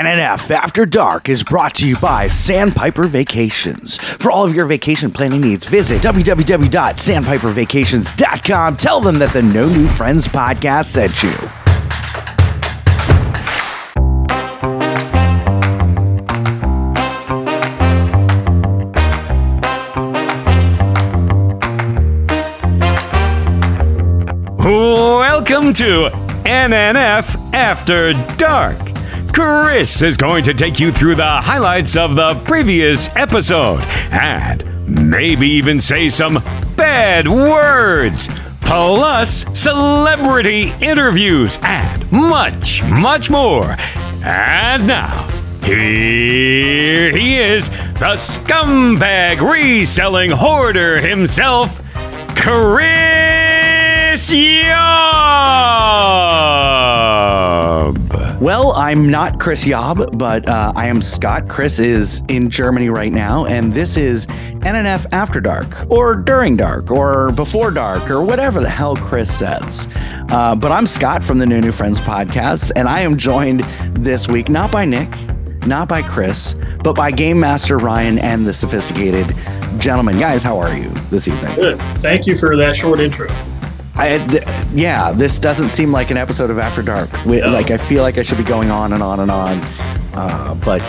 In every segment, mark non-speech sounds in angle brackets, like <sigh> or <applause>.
NNF After Dark is brought to you by Sandpiper Vacations. For all of your vacation planning needs, visit www.sandpipervacations.com. Tell them that the No New Friends podcast sent you. Welcome to NNF After Dark. Chris is going to take you through the highlights of the previous episode and maybe even say some bad words, plus celebrity interviews and much, much more. And now, here he is, the scumbag reselling hoarder himself, Chris Yob. Well, I'm not Chris Yob, but uh, I am Scott. Chris is in Germany right now, and this is NNF After Dark, or During Dark, or Before Dark, or whatever the hell Chris says. Uh, but I'm Scott from the New New Friends podcast, and I am joined this week not by Nick, not by Chris, but by Game Master Ryan and the sophisticated gentleman. Guys, how are you this evening? Good. Thank you for that short intro. I, th- yeah, this doesn't seem like an episode of After Dark. We, No. Like I feel like I should be going on and on and on, uh, but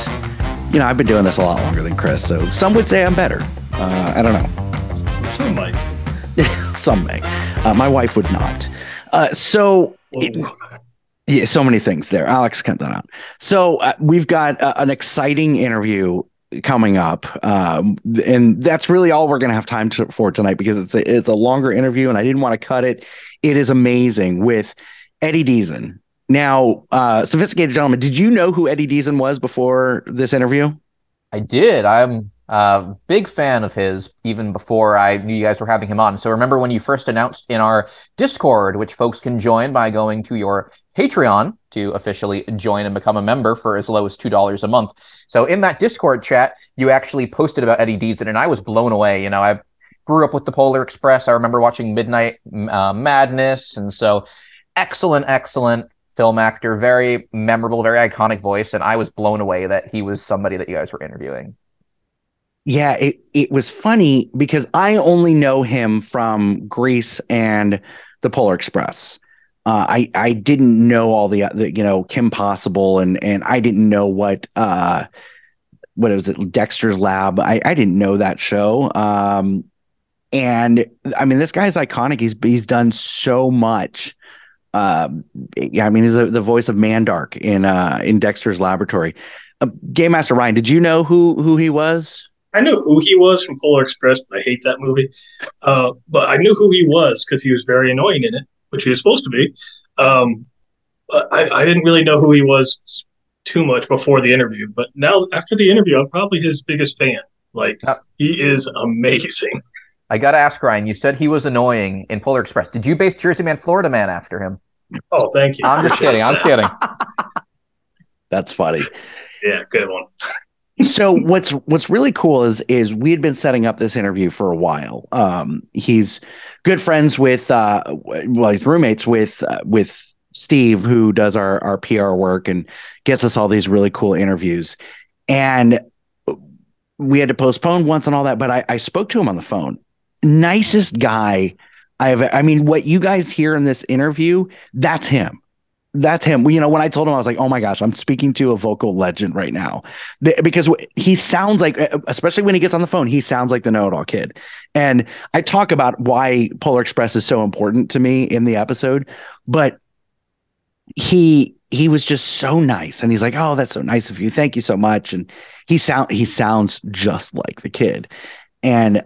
you know I've been doing this a lot longer than Chris, so some would say I'm better. Uh, I don't know. Some might. <laughs> Some may. Uh, my wife would not. Uh, so it- yeah, so many things there. Alex, cut that out. So uh, we've got uh, an exciting interview coming up, um, and that's really all we're going to have time to, for tonight because it's a, it's a longer interview, and I didn't want to cut it. It is amazing with Eddie Deezen. Now, uh, sophisticated gentleman, did you know who Eddie Deezen was before this interview? I did. I'm a big fan of his even before I knew you guys were having him on. So remember when you first announced in our Discord, which folks can join by going to your Patreon to officially join and become a member for as low as $2 a month. So in that Discord chat, you actually posted about Eddie Deezen, and I was blown away. You know, I grew up with the Polar Express. I remember watching Midnight uh, Madness. And so excellent, excellent film actor, very memorable, very iconic voice. And I was blown away that he was somebody that you guys were interviewing. Yeah, it, it was funny because I only know him from Grease and the Polar Express. Uh, I I didn't know all the, the you know Kim Possible and and I didn't know what uh what was it Dexter's Lab. I I didn't know that show. Um, and I mean this guy's iconic. He's he's done so much. Yeah, I mean he's the, the voice of Mandark in uh in Dexter's Laboratory. Uh, Game Master Ryan, did you know who who he was? I knew who he was from Polar Express, but I hate that movie. Uh, but I knew who he was because he was very annoying in it, which he was supposed to be. Um, I, I didn't really know who he was too much before the interview. But now, after the interview, I'm probably his biggest fan. Like, Uh, he is amazing. <laughs> I got to ask Ryan, you said he was annoying in Polar Express. Did you base Jersey Man, Florida Man after him? Oh, thank you. I'm just kidding. I'm kidding. <laughs> <laughs> That's funny. Yeah, good one. So what's what's really cool is is we had been setting up this interview for a while. Um, he's good friends with uh, well, he's roommates with uh, with Steve, who does our our PR work and gets us all these really cool interviews. And we had to postpone once and all that, but I, I spoke to him on the phone. Nicest guy I've. I mean, what you guys hear in this interview, that's him that's him. You know, when I told him, I was like, "Oh my gosh, I'm speaking to a vocal legend right now," because he sounds like, especially when he gets on the phone, he sounds like the know-it-all kid. And I talk about why Polar Express is so important to me in the episode, but he he was just so nice, and he's like, "Oh, that's so nice of you. Thank you so much." And he sound he sounds just like the kid. And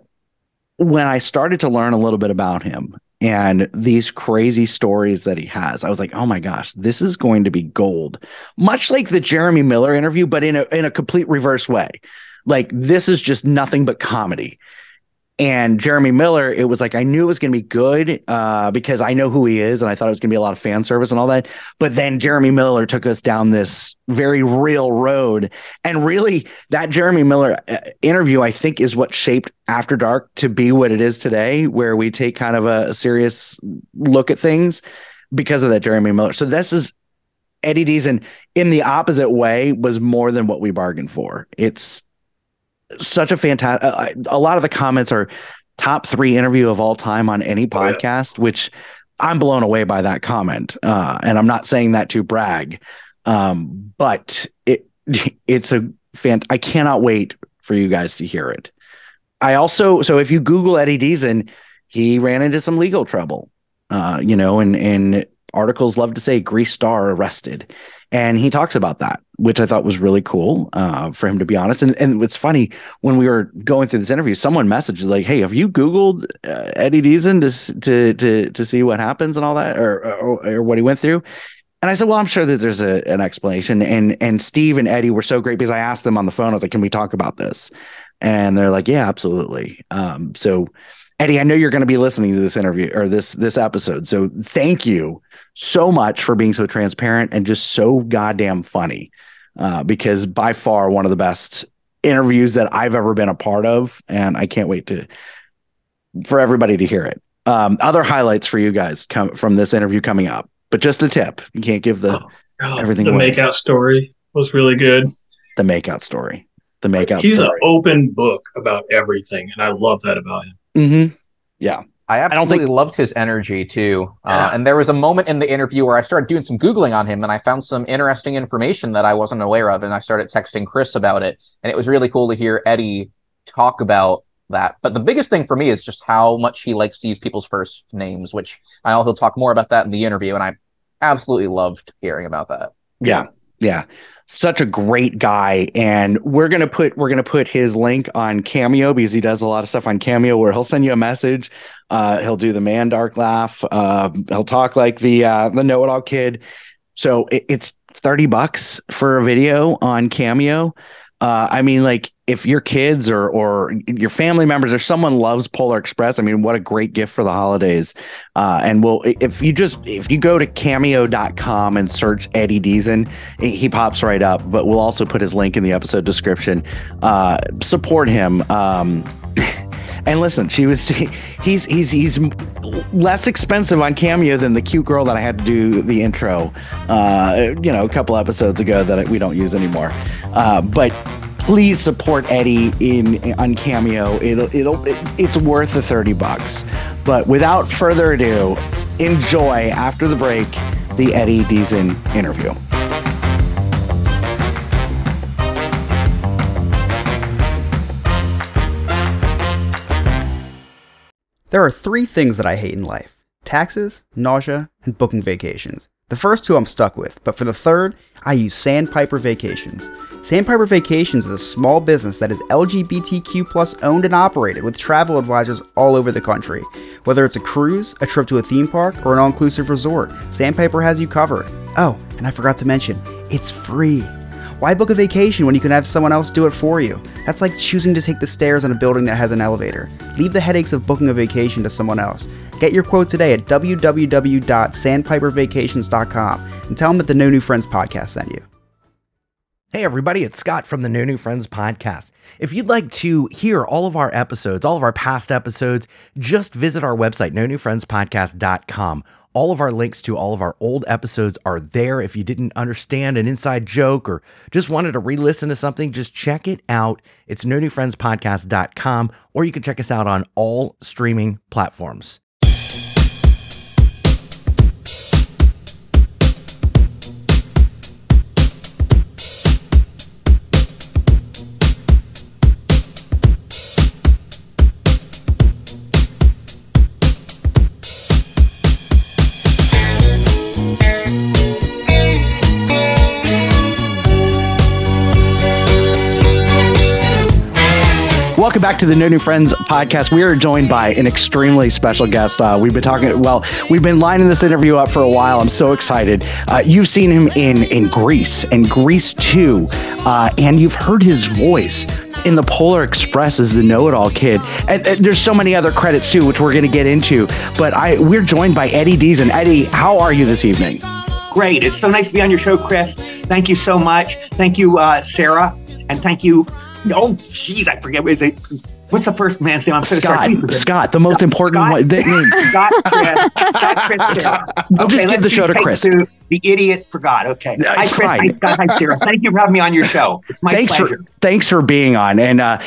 when I started to learn a little bit about him and these crazy stories that he has, I was like, oh my gosh, this is going to be gold. Much like the Jeremy Miller interview, but in a in a complete reverse way. Like this is just nothing but comedy. And Jeremy Miller, it was like I knew it was going to be good uh, because I know who he is, and I thought it was going to be a lot of fan service and all that. But then Jeremy Miller took us down this very real road, and really, that Jeremy Miller uh, interview, I think, is what shaped After Dark to be what it is today, where we take kind of a serious look at things because of that Jeremy Miller. So this is Eddie Deezen in the opposite way was more than what we bargained for. It's such a fantastic. Uh, a lot of the comments are top three interview of all time on any podcast, oh, yeah. which I'm blown away by that comment. Uh, and I'm not saying that to brag, um, but it <laughs> it's a fan. I cannot wait for you guys to hear it. I also so if you Google Eddie Deezen, he ran into some legal trouble. Uh, you know, and and articles love to say Grease star arrested. And he talks about that, which I thought was really cool uh, for him to be honest. And and it's funny when we were going through this interview, someone messaged like, "Hey, have you Googled uh, Eddie Deezen to to to to see what happens and all that, or, or, or what he went through?" And I said, "Well, I'm sure that there's a, an explanation." And and Steve and Eddie were so great because I asked them on the phone. I was like, "Can we talk about this?" And they're like, "Yeah, absolutely." Um, so Eddie, I know you're going to be listening to this interview or this this episode. So thank you so much for being so transparent and just so goddamn funny. Uh, because by far one of the best interviews that I've ever been a part of, and I can't wait to for everybody to hear it. Um, other highlights for you guys come from this interview coming up, but just a tip. You can't give the oh, everything. The away. makeout story was really good. The makeout story. The makeout. He's story. an open book about everything, and I love that about him. Mm-hmm. Yeah. I absolutely I think... loved his energy too. Uh. Uh, and there was a moment in the interview where I started doing some Googling on him and I found some interesting information that I wasn't aware of. And I started texting Chris about it. And it was really cool to hear Eddie talk about that. But the biggest thing for me is just how much he likes to use people's first names, which I know he'll talk more about that in the interview. And I absolutely loved hearing about that. Yeah. Yeah such a great guy and we're going to put we're going to put his link on cameo because he does a lot of stuff on cameo where he'll send you a message. Uh, he'll do the Mandark laugh uh, he'll talk like the uh, the know-it-all kid. So it, it's 30 bucks for a video on cameo. Uh, I mean, like if your kids or or your family members or someone loves Polar Express, I mean, what a great gift for the holidays. Uh, and we'll if you just if you go to cameo.com and search Eddie Deezen, he pops right up. But we'll also put his link in the episode description. Uh, support him. Um, <laughs> and listen, she was <laughs> he's he's he's less expensive on Cameo than the cute girl that I had to do the intro, uh, you know, a couple episodes ago that we don't use anymore. Uh, but please support Eddie in on Cameo. It'll it'll it's worth the 30 bucks. But without further ado, enjoy after the break the Eddie Deezen interview. There are three things that I hate in life taxes, nausea, and booking vacations. The first two I'm stuck with, but for the third, I use Sandpiper Vacations. Sandpiper Vacations is a small business that is LGBTQ plus owned and operated with travel advisors all over the country. Whether it's a cruise, a trip to a theme park, or an all-inclusive resort, Sandpiper has you covered. Oh, and I forgot to mention, it's free. Why book a vacation when you can have someone else do it for you? That's like choosing to take the stairs in a building that has an elevator. Leave the headaches of booking a vacation to someone else. Get your quote today at www.sandpipervacations.com and tell them that the No New Friends podcast sent you. Hey, everybody, it's Scott from the No New Friends podcast. If you'd like to hear all of our episodes, all of our past episodes, just visit our website, no new friends newfriendspodcast.com. All of our links to all of our old episodes are there. If you didn't understand an inside joke or just wanted to re listen to something, just check it out. It's no new friends newfriendspodcast.com, or you can check us out on all streaming platforms. Back to the No New Friends podcast. We are joined by an extremely special guest. Uh, we've been talking, well, we've been lining this interview up for a while. I'm so excited. Uh, you've seen him in in Grease and Grease 2, uh, and you've heard his voice in the Polar Express as the know-it-all kid. And, and there's so many other credits too, which we're going to get into. But I we're joined by Eddie Deezen. Eddie, how are you this evening? Great. It's so nice to be on your show, Chris. Thank you so much. Thank you, uh, Sarah, and thank you oh, jeez, I forget. Is it What's the first man's name? I'm so Scott. sorry. Scott, the most important Scott? one. the- <laughs> Scott, Chris. Scott, Chris, Sarah. I'll just give the show to Chris. two. The idiot forgot. Okay. No, Hi, Chris. Hi, fine. Scott. Hi, Sarah. Thank you for having me on your show. It's my thanks pleasure. for thanks for being on and uh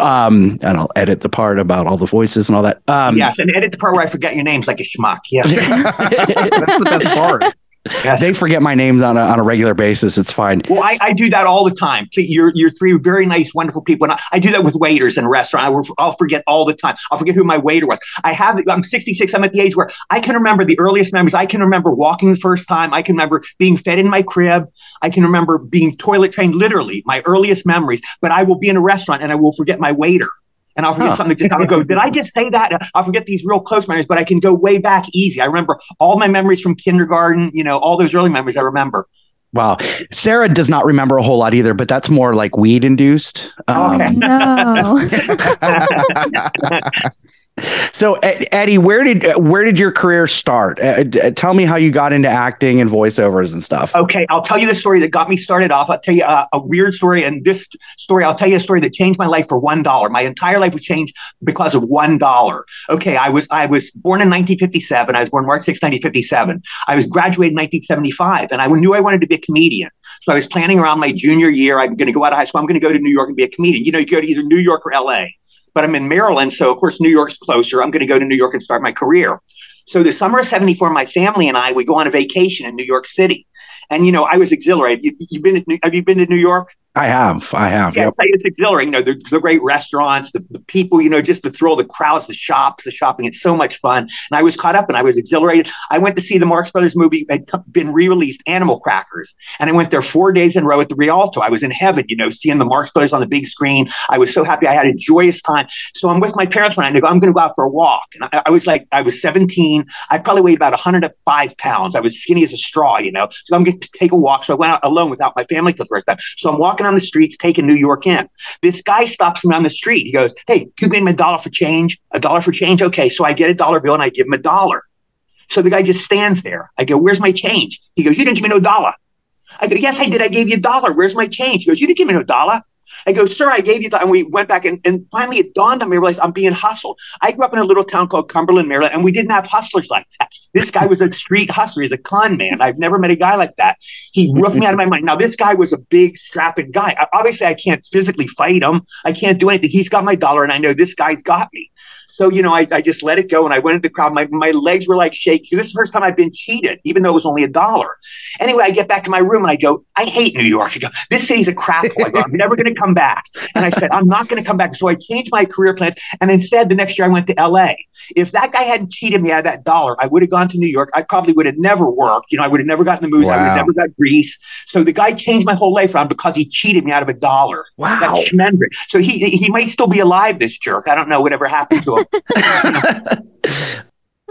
um and i'll edit the part about all the voices and all that um yes, and edit the part where I forget your names like a schmuck. Yeah. <laughs> <laughs> That's the best part. Yes. they forget my names on a, on a regular basis it's fine Well, I, I do that all the time. You're you're three very nice, wonderful people, and I, I do that with waiters in a restaurant. I will, I'll forget all the time. I'll forget who my waiter was. I have. I'm 66. I'm at the age where I can remember the earliest memories. I can remember walking the first time. I can remember being fed in my crib. I can remember being toilet trained. Literally, my earliest memories. But I will be in a restaurant and I will forget my waiter. And I'll forget Huh. something. Just I'll go. Did I just say that? I'll forget these real close memories, but I can go way back easy. I remember all my memories from kindergarten. You know, all those early memories. I remember. wow sarah does not remember a whole lot either but that's more like weed induced um, Okay. No. <laughs> <laughs> <laughs> so eddie where did where did your career start uh, tell me how you got into acting and voiceovers and stuff Okay, I'll tell you the story that got me started off. I'll tell you uh, a weird story, and this story, I'll tell you a story that changed my life for one dollar. My entire life was changed because of one dollar. Okay, I was I was born in 1957. I was born March 6, 1957. I was graduated in 1975, and I knew I wanted to be a comedian. So I was planning around my junior year. I'm going to go out of high school. I'm going to go to New York and be a comedian. You know, you go to either New York or L.A. But I'm in Maryland, so of course New York's closer. I'm going to go to New York and start my career. So the summer of '74, my family and I we go on a vacation in New York City. And you know, I was exhilarated. You, you've been, have you been to New York? I have i have Yeah, yep. it's, like- it's exhilarating. You know, the, the great restaurants, the, the people. You know, just the thrill, the crowds, the shops, the shopping. It's so much fun. And I was caught up, and I was exhilarated. I went to see the Marx Brothers movie had been re-released, Animal Crackers, and I went there four days in a row at the Rialto. I was in heaven. You know, seeing the Marx Brothers on the big screen. I was so happy. I had a joyous time. So I'm with my parents when I go, I'm going to go out for a walk. And I, I was like, I was 17. I probably weighed about 105 pounds. I was skinny as a straw, you know. So I'm going to take a walk. So I went out alone without my family for the first time. So I'm walking on the streets, taking New York in. This guy stops me on the street. He goes, Hey, you give me a dollar for change? A dollar for change? Okay. So I get a dollar bill and I give him a dollar. So the guy just stands there. I go, Where's my change? He goes, You didn't give me no dollar. I go, Yes, I did. I gave you a dollar. Where's my change? He goes, You didn't give me no dollar. I go, Sir, I gave you. That. And we went back, and, and finally it dawned on me. I realized I'm being hustled. I grew up in a little town called Cumberland, Maryland, and we didn't have hustlers like that. This guy was a street hustler. He's a con man. I've never met a guy like that. He <laughs> rooked me out of my mind. Now, this guy was a big, strapping guy. I- obviously, I can't physically fight him. I can't do anything. He's got my dollar, and I know this guy's got me. So, you know, I, I just let it go and I went into the crowd. My, my legs were like shaking. This is the first time I've been cheated, even though it was only a dollar. Anyway, I get back to my room and I go, I hate New York. I go, this city's a crap hole. I go, I'm never going to come back. And I said, I'm not going to come back. So I changed my career plans. And instead, the next year I went to LA. If that guy hadn't cheated me out of that dollar, I would have gone to New York. I probably would have never worked. You know, I would have never gotten the movies. I would have never got Grease. So the guy changed my whole life around because he cheated me out of a dollar. wow That's tremendous. So he he might still be alive, this jerk. I don't know whatever happened to him.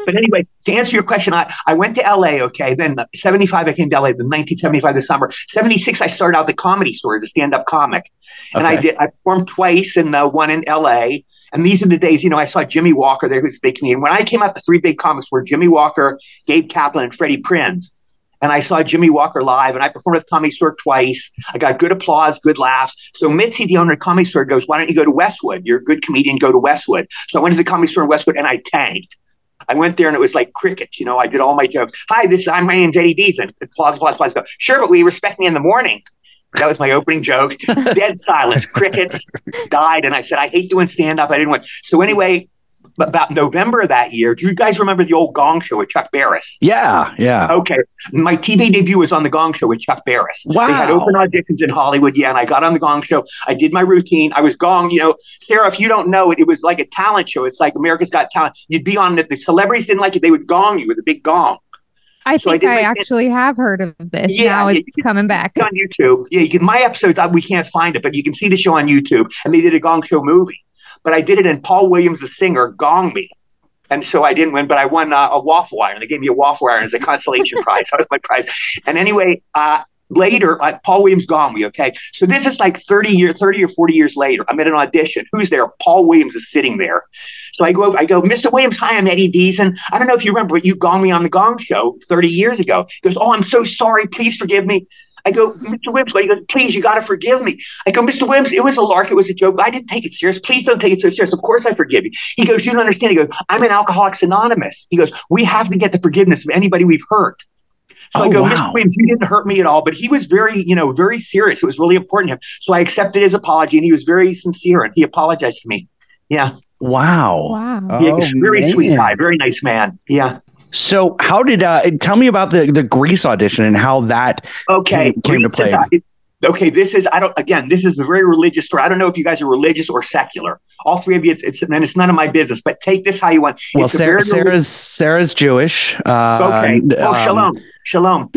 But anyway, to answer your question, I, I went to LA, okay. Then 75, I came to LA, the 1975, the summer. 76, I started out the comedy store as a stand up comic. And I did, I performed twice in the one in LA. And these are the days, you know, I saw Jimmie Walker there, who's a big comedian. And when I came out, the three big comics were Jimmie Walker, Gabe Kaplan, and Freddie Prinze. And I saw Jimmie Walker live, and I performed at the Comedy Store twice. I got good applause, good laughs. So Mitzi, the owner of Comedy Store, goes, "Why don't you go to Westwood? You're a good comedian. Go to Westwood." So I went to the Comedy Store in Westwood, and I tanked. I went there, and it was like crickets. You know, I did all my jokes. Hi, this I'm my name's Eddie Deezen. Applause, applause, applause. Go. Sure, but we respect me in the morning. That was my opening joke. <laughs> Dead silence. Crickets died, and I said, "I hate doing stand up. I didn't want." So anyway, about November of that year, do you guys remember the old Gong Show with Chuck Barris? yeah yeah Okay. My TV debut was on the Gong Show with Chuck Barris. Wow. They had open auditions in Hollywood. Yeah. And I got on the Gong Show. I did my routine. I was Gong. You know, Sarah, if you don't know it, it was like a talent show. It's like America's Got Talent. You'd be on it. The celebrities didn't like it. They would gong you with a big gong. I So think did I, my- actually have heard of this. Yeah, now yeah, it's coming back. It's on YouTube. Yeah. You can, my episodes, uh, we can't find it, but you can see the show on YouTube. And they did a Gong Show movie. But I did it and Paul Williams, the singer, gonged me. And so I didn't win, but I won uh, a waffle iron. They gave me a waffle iron as a consolation <laughs> prize. That was my prize. And anyway, uh, later, uh, Paul Williams gone me. Okay, so this is like thirty years, thirty or forty years later. I'm at an audition. Who's there? Paul Williams is sitting there. So I go, I go, Mr. Williams, hi, I'm Eddie Deezen. I don't know if you remember, but you gonged me on the Gong Show thirty years ago. He goes, oh, I'm so sorry. Please forgive me. I go, Mr. Wims, he goes, please, you got to forgive me. I go, Mr. Wims, it was a lark. It was a joke. I didn't take it serious. Please don't take it so serious. Of course I forgive you. He goes, you don't understand. He goes, I'm an Alcoholics Anonymous. He goes, we have to get the forgiveness of anybody we've hurt. So I Oh, go, wow. Mr. Williams, you didn't hurt me at all. But he was very, you know, very serious. It was really important to him. So I accepted his apology and he was very sincere and he apologized to me. Yeah. Wow. Wow. yeah Oh, he's a very sweet guy, very nice man. Yeah. So how did uh tell me about the the Grease audition and how that Okay. Came- came to play. is- it- Okay, this is I don't again. This is a very religious story. I don't know if you guys are religious or secular. All three of you, it's, it's and it's none of my business. But take this how you want. well It's a Sarah, very Sarah's Sarah's Jewish uh Okay. Oh, um, shalom, shalom.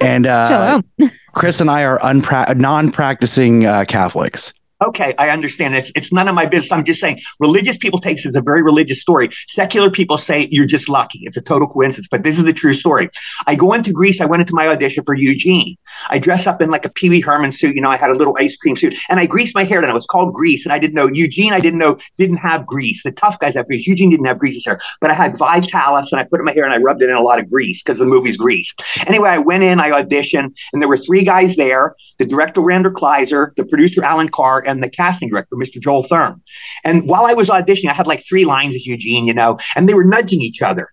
and uh Shalom. Chris and I are unpra- non-practicing uh, Catholics. Okay, I understand. It's it's none of my business. I'm just saying religious people take this as a very religious story. Secular people say you're just lucky. It's a total coincidence, but this is the true story. I go into Grease. I went into my audition for Eugene. I dress up in like a Pee Wee Herman suit. You know, I had a little ice cream suit, and I greased my hair. And it was called Grease, and I didn't know Eugene. I didn't know didn't have grease. The tough guys have grease. Eugene didn't have grease hair, but I had Vitalis, and I put it in my hair, and I rubbed it in a lot of grease because the movie's Grease. Anyway, I went in. I auditioned, and there were three guys there: the director Randall Kleiser, the producer Allan Carr, and the casting director Mr. Joel Thurm. And while I was auditioning, I had like three lines as Eugene, you know, and they were nudging each other.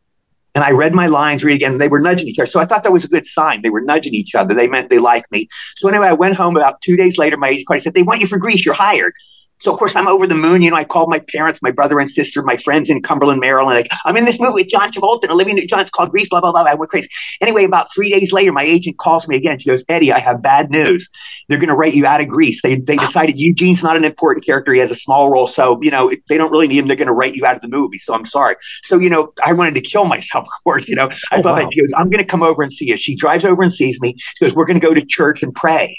And I read my lines, read again, and they were nudging each other. So I thought that was a good sign. They were nudging each other. They meant they liked me. So anyway, I went home about two days later. My agent called. He said, They want you for Grease. You're hired. So of course I'm over the moon. You know, I called my parents, my brother and sister, my friends in Cumberland, Maryland. Like, I'm in this movie with John Travolta and Olivia Newton-John. It's called Grease. Blah blah blah. I went crazy. Anyway, about three days later, my agent calls me again. She goes, Eddie, I have bad news. They're going to write you out of Grease. They they ah. decided Eugene's not an important character. He has a small role, so you know if they don't really need him. They're going to write you out of the movie. So I'm sorry. So you know, I wanted to kill myself. <laughs> Of course, you know, I Oh, thought wow. she goes, I'm going to come over and see you. She drives over and sees me. She goes, We're going to go to church and pray.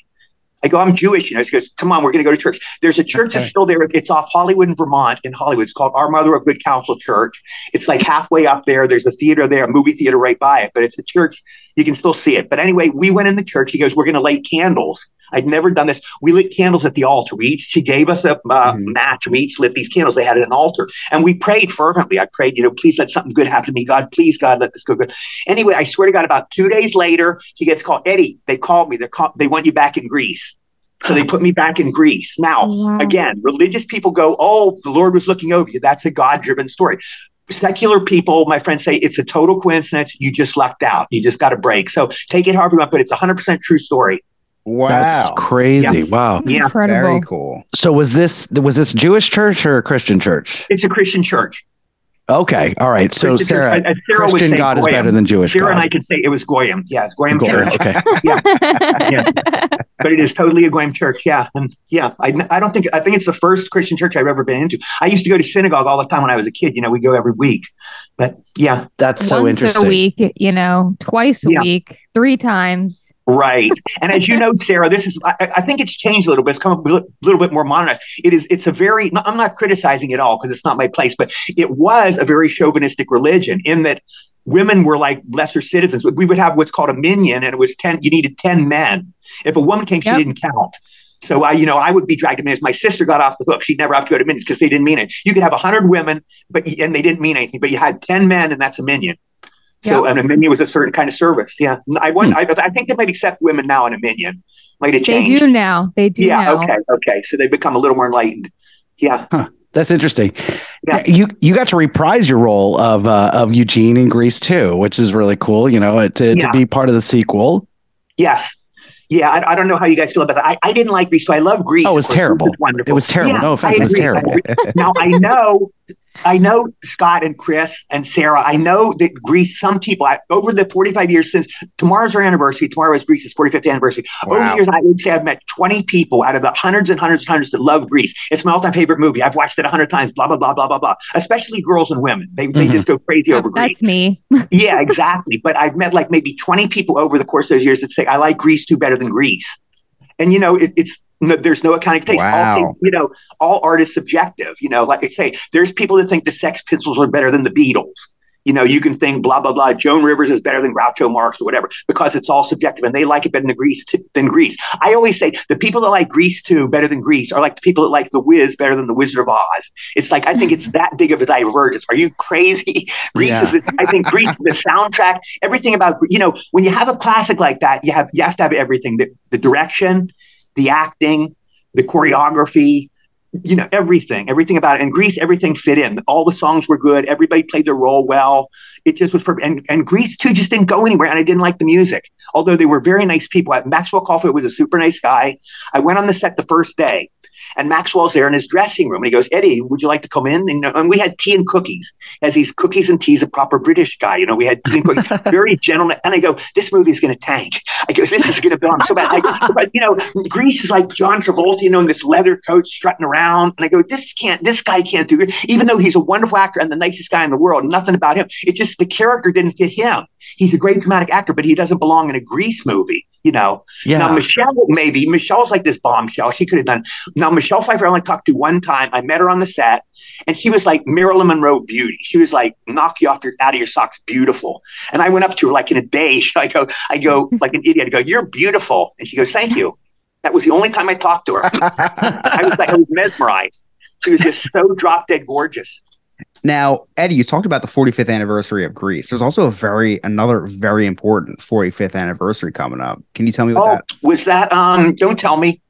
I go, I'm Jewish. You know, she goes, Come on, we're going to go to church. There's a church that's still there. It's off Hollywood in Vermont in Hollywood. It's called Our Mother of Good Counsel Church. It's like halfway up there. There's a theater there, a movie theater right by it, but it's a church. You can still see it. But anyway, we went in the church. He goes, We're going to light candles. I'd never done this. We lit candles at the altar. We each, she gave us a uh, Mhm. match. We each lit these candles. They had an altar. And we prayed fervently. I prayed, you know, please let something good happen to me. God, please, God, let this go good. Anyway, I swear to God, about two days later, she gets called. Eddie, they called me. They're call- they want you back in Grease. So they put me back in Grease. Now, Wow. again, religious people go, oh, the Lord was looking over you. That's a God driven story. Secular people, my friends say it's a total coincidence. You just lucked out. You just got a break. So take it however you want, but it's a 100% true story. Wow. That's crazy. Yes. Wow. Yeah. Incredible. Very cool. So was this was this Jewish church or a Christian church? It's a Christian church. Okay. All right. So Christian Sarah, church. As Sarah would Christian say, God is better than Jewish Sarah God. and I could say it was Goyim. Yeah, it's Goyim Goyim, church. Okay. <laughs> Yeah. <laughs> yeah. but it is totally a Goyim church. Yeah. And yeah, I, I don't think, I think it's the first Christian church I've ever been into. I used to go to synagogue all the time when I was a kid. You know, we go every week. But yeah, That's so Once interesting. a week, you know, twice a Yeah. week, three times. Right. And as you know, Sarah, this is, I, I think it's changed a little bit. It's come a little bit more modernized. It is, it's a very, I'm not criticizing it all because it's not my place, but it was a very chauvinistic religion in that women were like lesser citizens. We would have what's called a minyan, and it was 10, you needed 10 men. If a woman came, she Yep. didn't count. So I, you know, I would be dragged in minutes. My sister got off the hook. She'd never have to go to minyans because they didn't mean it. You could have hundred women, but and they didn't mean anything. But you had ten men, and that's a minyan. So and a minyan was a certain kind of service. Yeah, I want. I, I think they might accept women now in a minyan. Might have They do now. They do yeah. now. Okay. Okay. So they become a little more enlightened. Yeah. That's interesting. Yeah. You you got to reprise your role of uh, of Eugene in Grease too, which is really cool. You know, to, Yeah. to be part of the sequel. Yes. Yeah, I, I don't know how you guys feel about that. I, I didn't like Grease, so I love Grease. Oh, it was of course. Grease terrible. It was terrible. Yeah, No offense, it was terrible. now I know, I know Scott and Chris and Sarah. I know that Grease. Some people I, over the forty-five years since tomorrow's our anniversary. Tomorrow is Grease's forty-fifth anniversary. Over the years, I would say I've met twenty people out of the hundreds and hundreds and hundreds that love Grease. It's my all-time favorite movie. I've watched it a hundred times. Blah blah blah blah blah blah. Especially girls and women. They they Mhm. just go crazy over Grease That's me. <laughs> yeah, exactly. But I've met like maybe 20 people over the course of those years that say, I like Grease too better than Grease. And, you know, it, it's, no, there's no accounting taste. All Wow. taste- you know, all art is subjective. You know, like I say, there's people that think the Sex Pistols are better than the Beatles. you know, you can think blah blah blah. Joan Rivers is better than Groucho Marx or whatever because it's all subjective, and they like it better than Grease. than Grease. I always say the people that like Grease too better than Grease are like the people that like The Wiz better than The Wizard of Oz. It's like I think it's <laughs> that big of a divergence. Are you crazy? <laughs> Grease Yeah. is. I think Grease, the soundtrack, everything about you know when you have a classic like that, you have you have to have everything: the, the direction, the acting, the choreography, you know everything everything about it. And Grease everything fit in. All the songs were good. Everybody played their role well. It just was perfect. And, and Grease too just didn't go anywhere and i didn't like the music. Although they were very nice people. Maxwell caulfield was a super nice guy. I went on the set the first day and maxwell's there in his dressing room and he goes eddie would you like to come in and, and we had tea and cookies as these cookies and teas a proper british guy you know we had tea and cookies <laughs> very gentle and i go this movie's going to tank i go this is going to be on so bad I go, but you know Grease is like John Travolta, you know, in this leather coat strutting around. And I go, this can't, this guy can't do it. Even though he's a wonderful actor and the nicest guy in the world, nothing about him. It just, the character didn't fit him. He's a great dramatic actor, but he doesn't belong in a Grease movie, you know. Yeah. Now, Michelle, maybe, Michelle's like this bombshell. She could have done. Now, Michelle Pfeiffer, I only talked to one time. I met her on the set, and she was like Marilyn Monroe beauty. She was like, knock you off your, out of your socks, beautiful. And I went up to her like in a day. <laughs> I go, I go like an idiot. I go, you're beautiful. And she goes, thank you. That was the only time I talked to her. I was like, I was mesmerized. She was just so drop dead gorgeous. Now, Eddie, you talked about the 45th anniversary of Grease. There's also a very another very important 45th anniversary coming up. Can you tell me what Oh, that? was that? Um, don't tell me.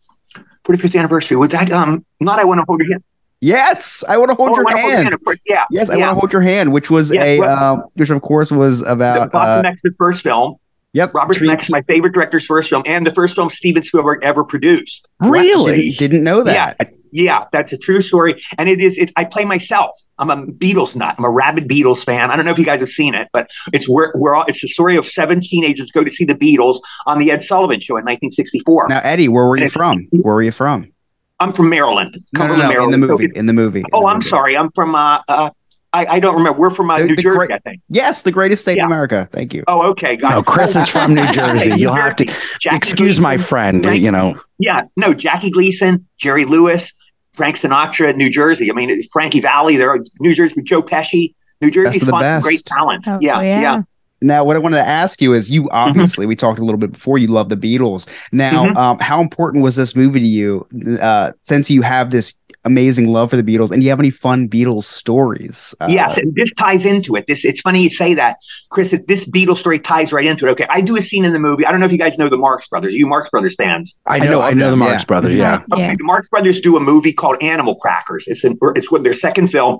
45th anniversary. Was that? Um, not. I want to hold your hand. Yes, I want to hold Oh, your Hold hand. Of course, yeah. Yes, I yeah. want to hold your hand, which was Yeah, a, well- um, which of course was about. Boston Uh, first film. yep, Robert Zemeckis, my favorite director's first film, and the first film Steven Spielberg ever produced. Really? Didn't, didn't know that. Yes. Yeah, that's a true story. And it is, it, I play myself. I'm a Beatles nut. I'm a rabid Beatles fan. I don't know if you guys have seen it, but it's where we're all, it's the story of seven teenagers go to see the Beatles on the Ed Sullivan show in 1964. Now, Eddie, where were you from? Where were you from? I'm from Maryland. No, no, Cumberland, no, in the movie. it's- in the movie. in oh, the I'm movie. sorry. I'm from, uh, uh, I, I don't remember. We're from uh, The- New the Jersey, great- I think. Yes, the greatest state Yeah. in America. Thank you. Oh, okay. Got No, it. Chris is from New <laughs> Jersey. You'll have to Jackie excuse my friend. Frank- You know, Yeah, no, Jackie Gleason, Jerry Lewis, Frank Sinatra, New Jersey. I mean, Frankie Valli, there, are New Jersey, with Joe Pesci. New Jersey's of the fun, best. great talent. Oh, yeah, yeah, Now, what I wanted to ask you is, you Mm-hmm. obviously we talked a little bit before. You love the Beatles. Now, Mhm. um, how important was this movie to you? Uh, since you have this amazing love for the Beatles, and do you have any fun Beatles stories? Uh, yes, and this ties into it. This it's funny you say that, Chris. This Beatles story ties right into it. Okay, I do a scene in the movie. I don't know if you guys know the Marx Brothers. Are you Marx Brothers fans? I know know, I know, the Marx yeah. Brothers. Yeah. Okay, Yeah. the Marx Brothers do a movie called Animal Crackers. It's an, or it's what their second film.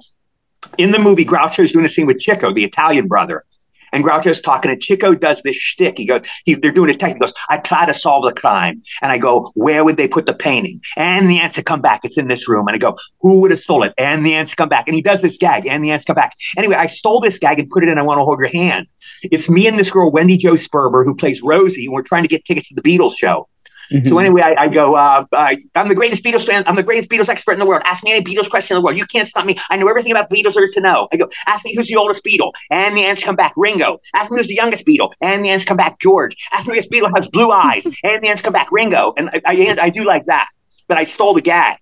In the movie, Groucho's doing a scene with Chico, the Italian brother. And Groucho's talking, and Chico does this shtick. He goes, he, they're doing a tech. He goes, I try to solve the crime. And I go, where would they put the painting? And the answer come back. It's in this room. And I go, who would have stole it? And the answer come back. And he does this gag, and the answer come back. Anyway, I stole this gag and put it in I Want to Hold Your Hand. It's me and this girl, Wendy Jo Sperber, who plays Rosie, and we're trying to get tickets to the Beatles show. Mhm. So anyway, I, I go, uh, uh, I'm the greatest Beatles fan. I'm the greatest Beatles expert in the world. Ask me any Beatles question in the world. You can't stop me. I know everything about Beatles there is to know. I go, ask me who's the oldest Beatle. And the answer come back, Ringo. Ask me who's the youngest Beatle. And the answer come back, George. Ask me which Beatle has blue eyes. <laughs> And the answer come back, Ringo. And I, I, I do like that. But I stole the gag.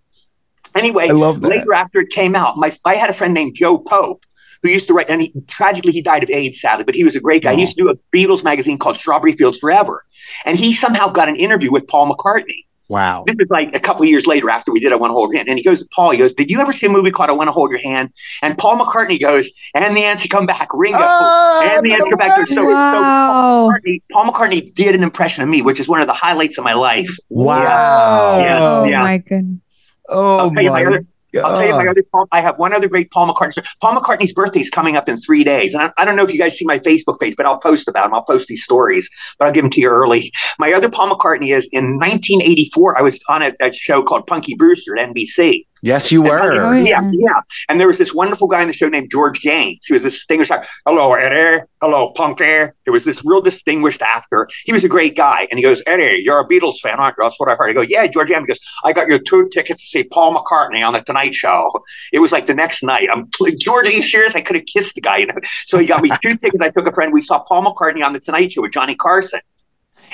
Anyway, I love that. later after it came out, my I had a friend named Joe Pope who used to write, and he tragically he died of AIDS, sadly, but he was a great guy. He used to do a Beatles magazine called Strawberry Fields Forever, and he somehow got an interview with Paul McCartney. wow. This is like a couple of years later after we did I Want to Hold Your Hand, and he goes, Paul, he goes, did you ever see a movie called I Want to Hold Your Hand? And Paul McCartney goes, and the answer come back, Ringo. Oh, and the answer come back. So, so Paul wow. McCartney, Paul McCartney did an impression of me, which is one of the highlights of my life. Wow. Yeah. oh yeah. my goodness. Oh I'll tell you my I'll tell you my ah. other. Paul, I have one other great Paul McCartney. story. Paul McCartney's birthday is coming up in three days, and I, I don't know if you guys see my Facebook page, but I'll post about him. I'll post these stories, but I'll give them to you early. My other Paul McCartney is in 1984. I was on a, a show called Punky Brewster at NBC. Yes, you Oh, were. Yeah, Yeah. yeah. And there was this wonderful guy in the show named George Gaynes. He was this distinguished actor. Hello, Eddie. Hello, Punky. There was this real distinguished actor. He was a great guy. And he goes, Eddie, you're a Beatles fan, aren't you? That's what I heard. I go, yeah, George Gaynes. He goes, I got your two tickets to see Paul McCartney on the Tonight Show. It was like the next night. I'm <laughs> George, are you serious? I could have kissed the guy. You <laughs> know? So he got me two tickets. I took a friend. We saw Paul McCartney on the Tonight Show with Johnny Carson.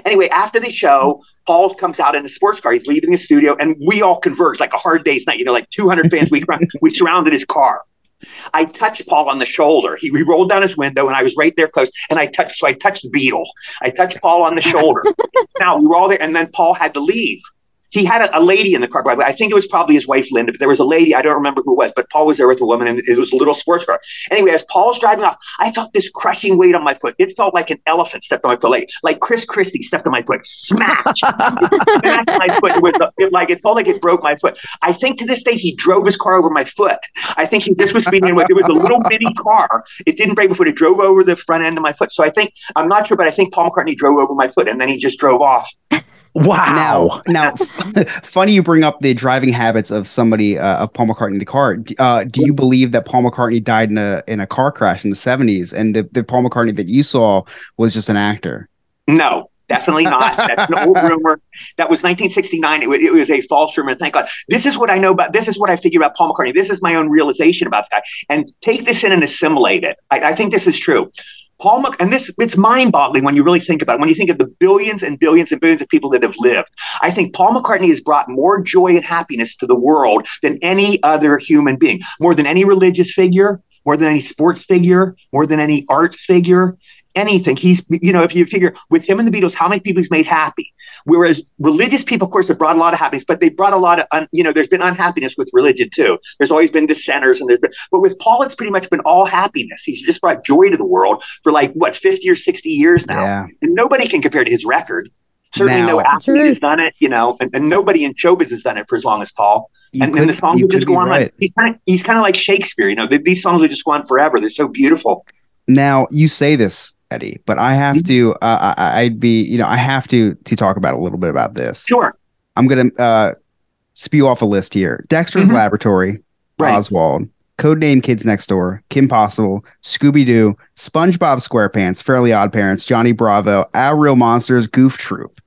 Anyway, after the show, Paul comes out in a sports car. He's leaving the studio, and we all converge like a hard day's night. You know, like 200 fans. We we surrounded his car, I touched Paul on the shoulder. He, he rolled down his window, and I was right there close. And I touched, so I touched the Beatle. I touched Paul on the shoulder. <laughs> now we were all there, and then Paul had to leave. He had a, a lady in the car, by the way. I think it was probably his wife, Linda, but there was a lady. I don't remember who it was, but Paul was there with a woman, and it was a little sports car. Anyway, as Paul's driving off, I felt this crushing weight on my foot. It felt like an elephant stepped on my foot, like, like Chris Christie stepped on my foot. Smash! <laughs> My foot. It was it, like it felt like it broke my foot. I think to this day he drove his car over my foot. I think he just was speeding. It was a little mini car. It didn't break my foot. It drove over the front end of my foot. So I think I'm not sure, but I think Paul McCartney drove over my foot and then he just drove off. Wow. Now, now, <laughs> funny you bring up the driving habits of somebody uh, of Paul McCartney in the car. Uh, do you believe that Paul McCartney died in a in a car crash in the seventies, and the, the Paul McCartney that you saw was just an actor? No, definitely not. That's an old <laughs> rumor. That was 1969. It was, it was a false rumor. Thank God. This is what I know about. This is what I figure about Paul McCartney. This is my own realization about that. And take this in and assimilate it. I, I think this is true. Paul Mc, and this it's mind-boggling when you really think about it. When you think of the billions and billions and billions of people that have lived, I think Paul McCartney has brought more joy and happiness to the world than any other human being, more than any religious figure, more than any sports figure, more than any arts figure anything. He's, you know, if you figure with him and the Beatles, how many people he's made happy. Whereas religious people, of course, have brought a lot of happiness, but they brought a lot of, un, you know, there's been unhappiness with religion too. There's always been dissenters, and there's been, but with Paul, it's pretty much been all happiness. He's just brought joy to the world for like what 50 or 60 years now, Yeah. and nobody can compare to his record. Certainly, Now- no athlete has done it, you know, and, and nobody in showbiz has done it for as long as Paul. You and, could- and the songs will just go on. right. Like, he's kind of he's kind of like Shakespeare, you know. th- These songs will just go on forever. They're so beautiful. Now you say this, Eddie, but I have Mm-hmm. to. Uh, I, I'd be, you know, I have to to talk about a little bit about this. Sure, I'm gonna uh, spew off a list here: Dexter's Mhm. Laboratory, Right. Oswald, Codename Kids Next Door, Kim Possible, Scooby Doo, SpongeBob SquarePants, Fairly Odd Parents, Johnny Bravo, Our Real Monsters, Goof Troop.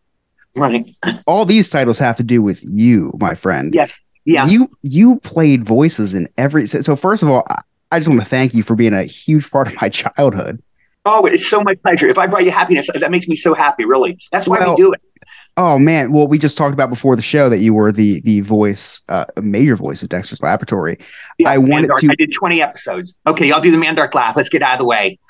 right. All these titles have to do with you, my friend. Yes, yeah. You you played voices in every. So, so first of all, I, I just want to thank you for being a huge part of my childhood. Oh, it's so my pleasure. If I brought you happiness, that makes me so happy. Really, that's why Well, we do it. Oh man, well we just talked about before the show that you were the the voice, uh, major voice of Dexter's Laboratory. Yeah, I wanted Mandark. to- I did twenty episodes. Okay, I'll do the Mandark laugh. Let's get out of the way. <laughs>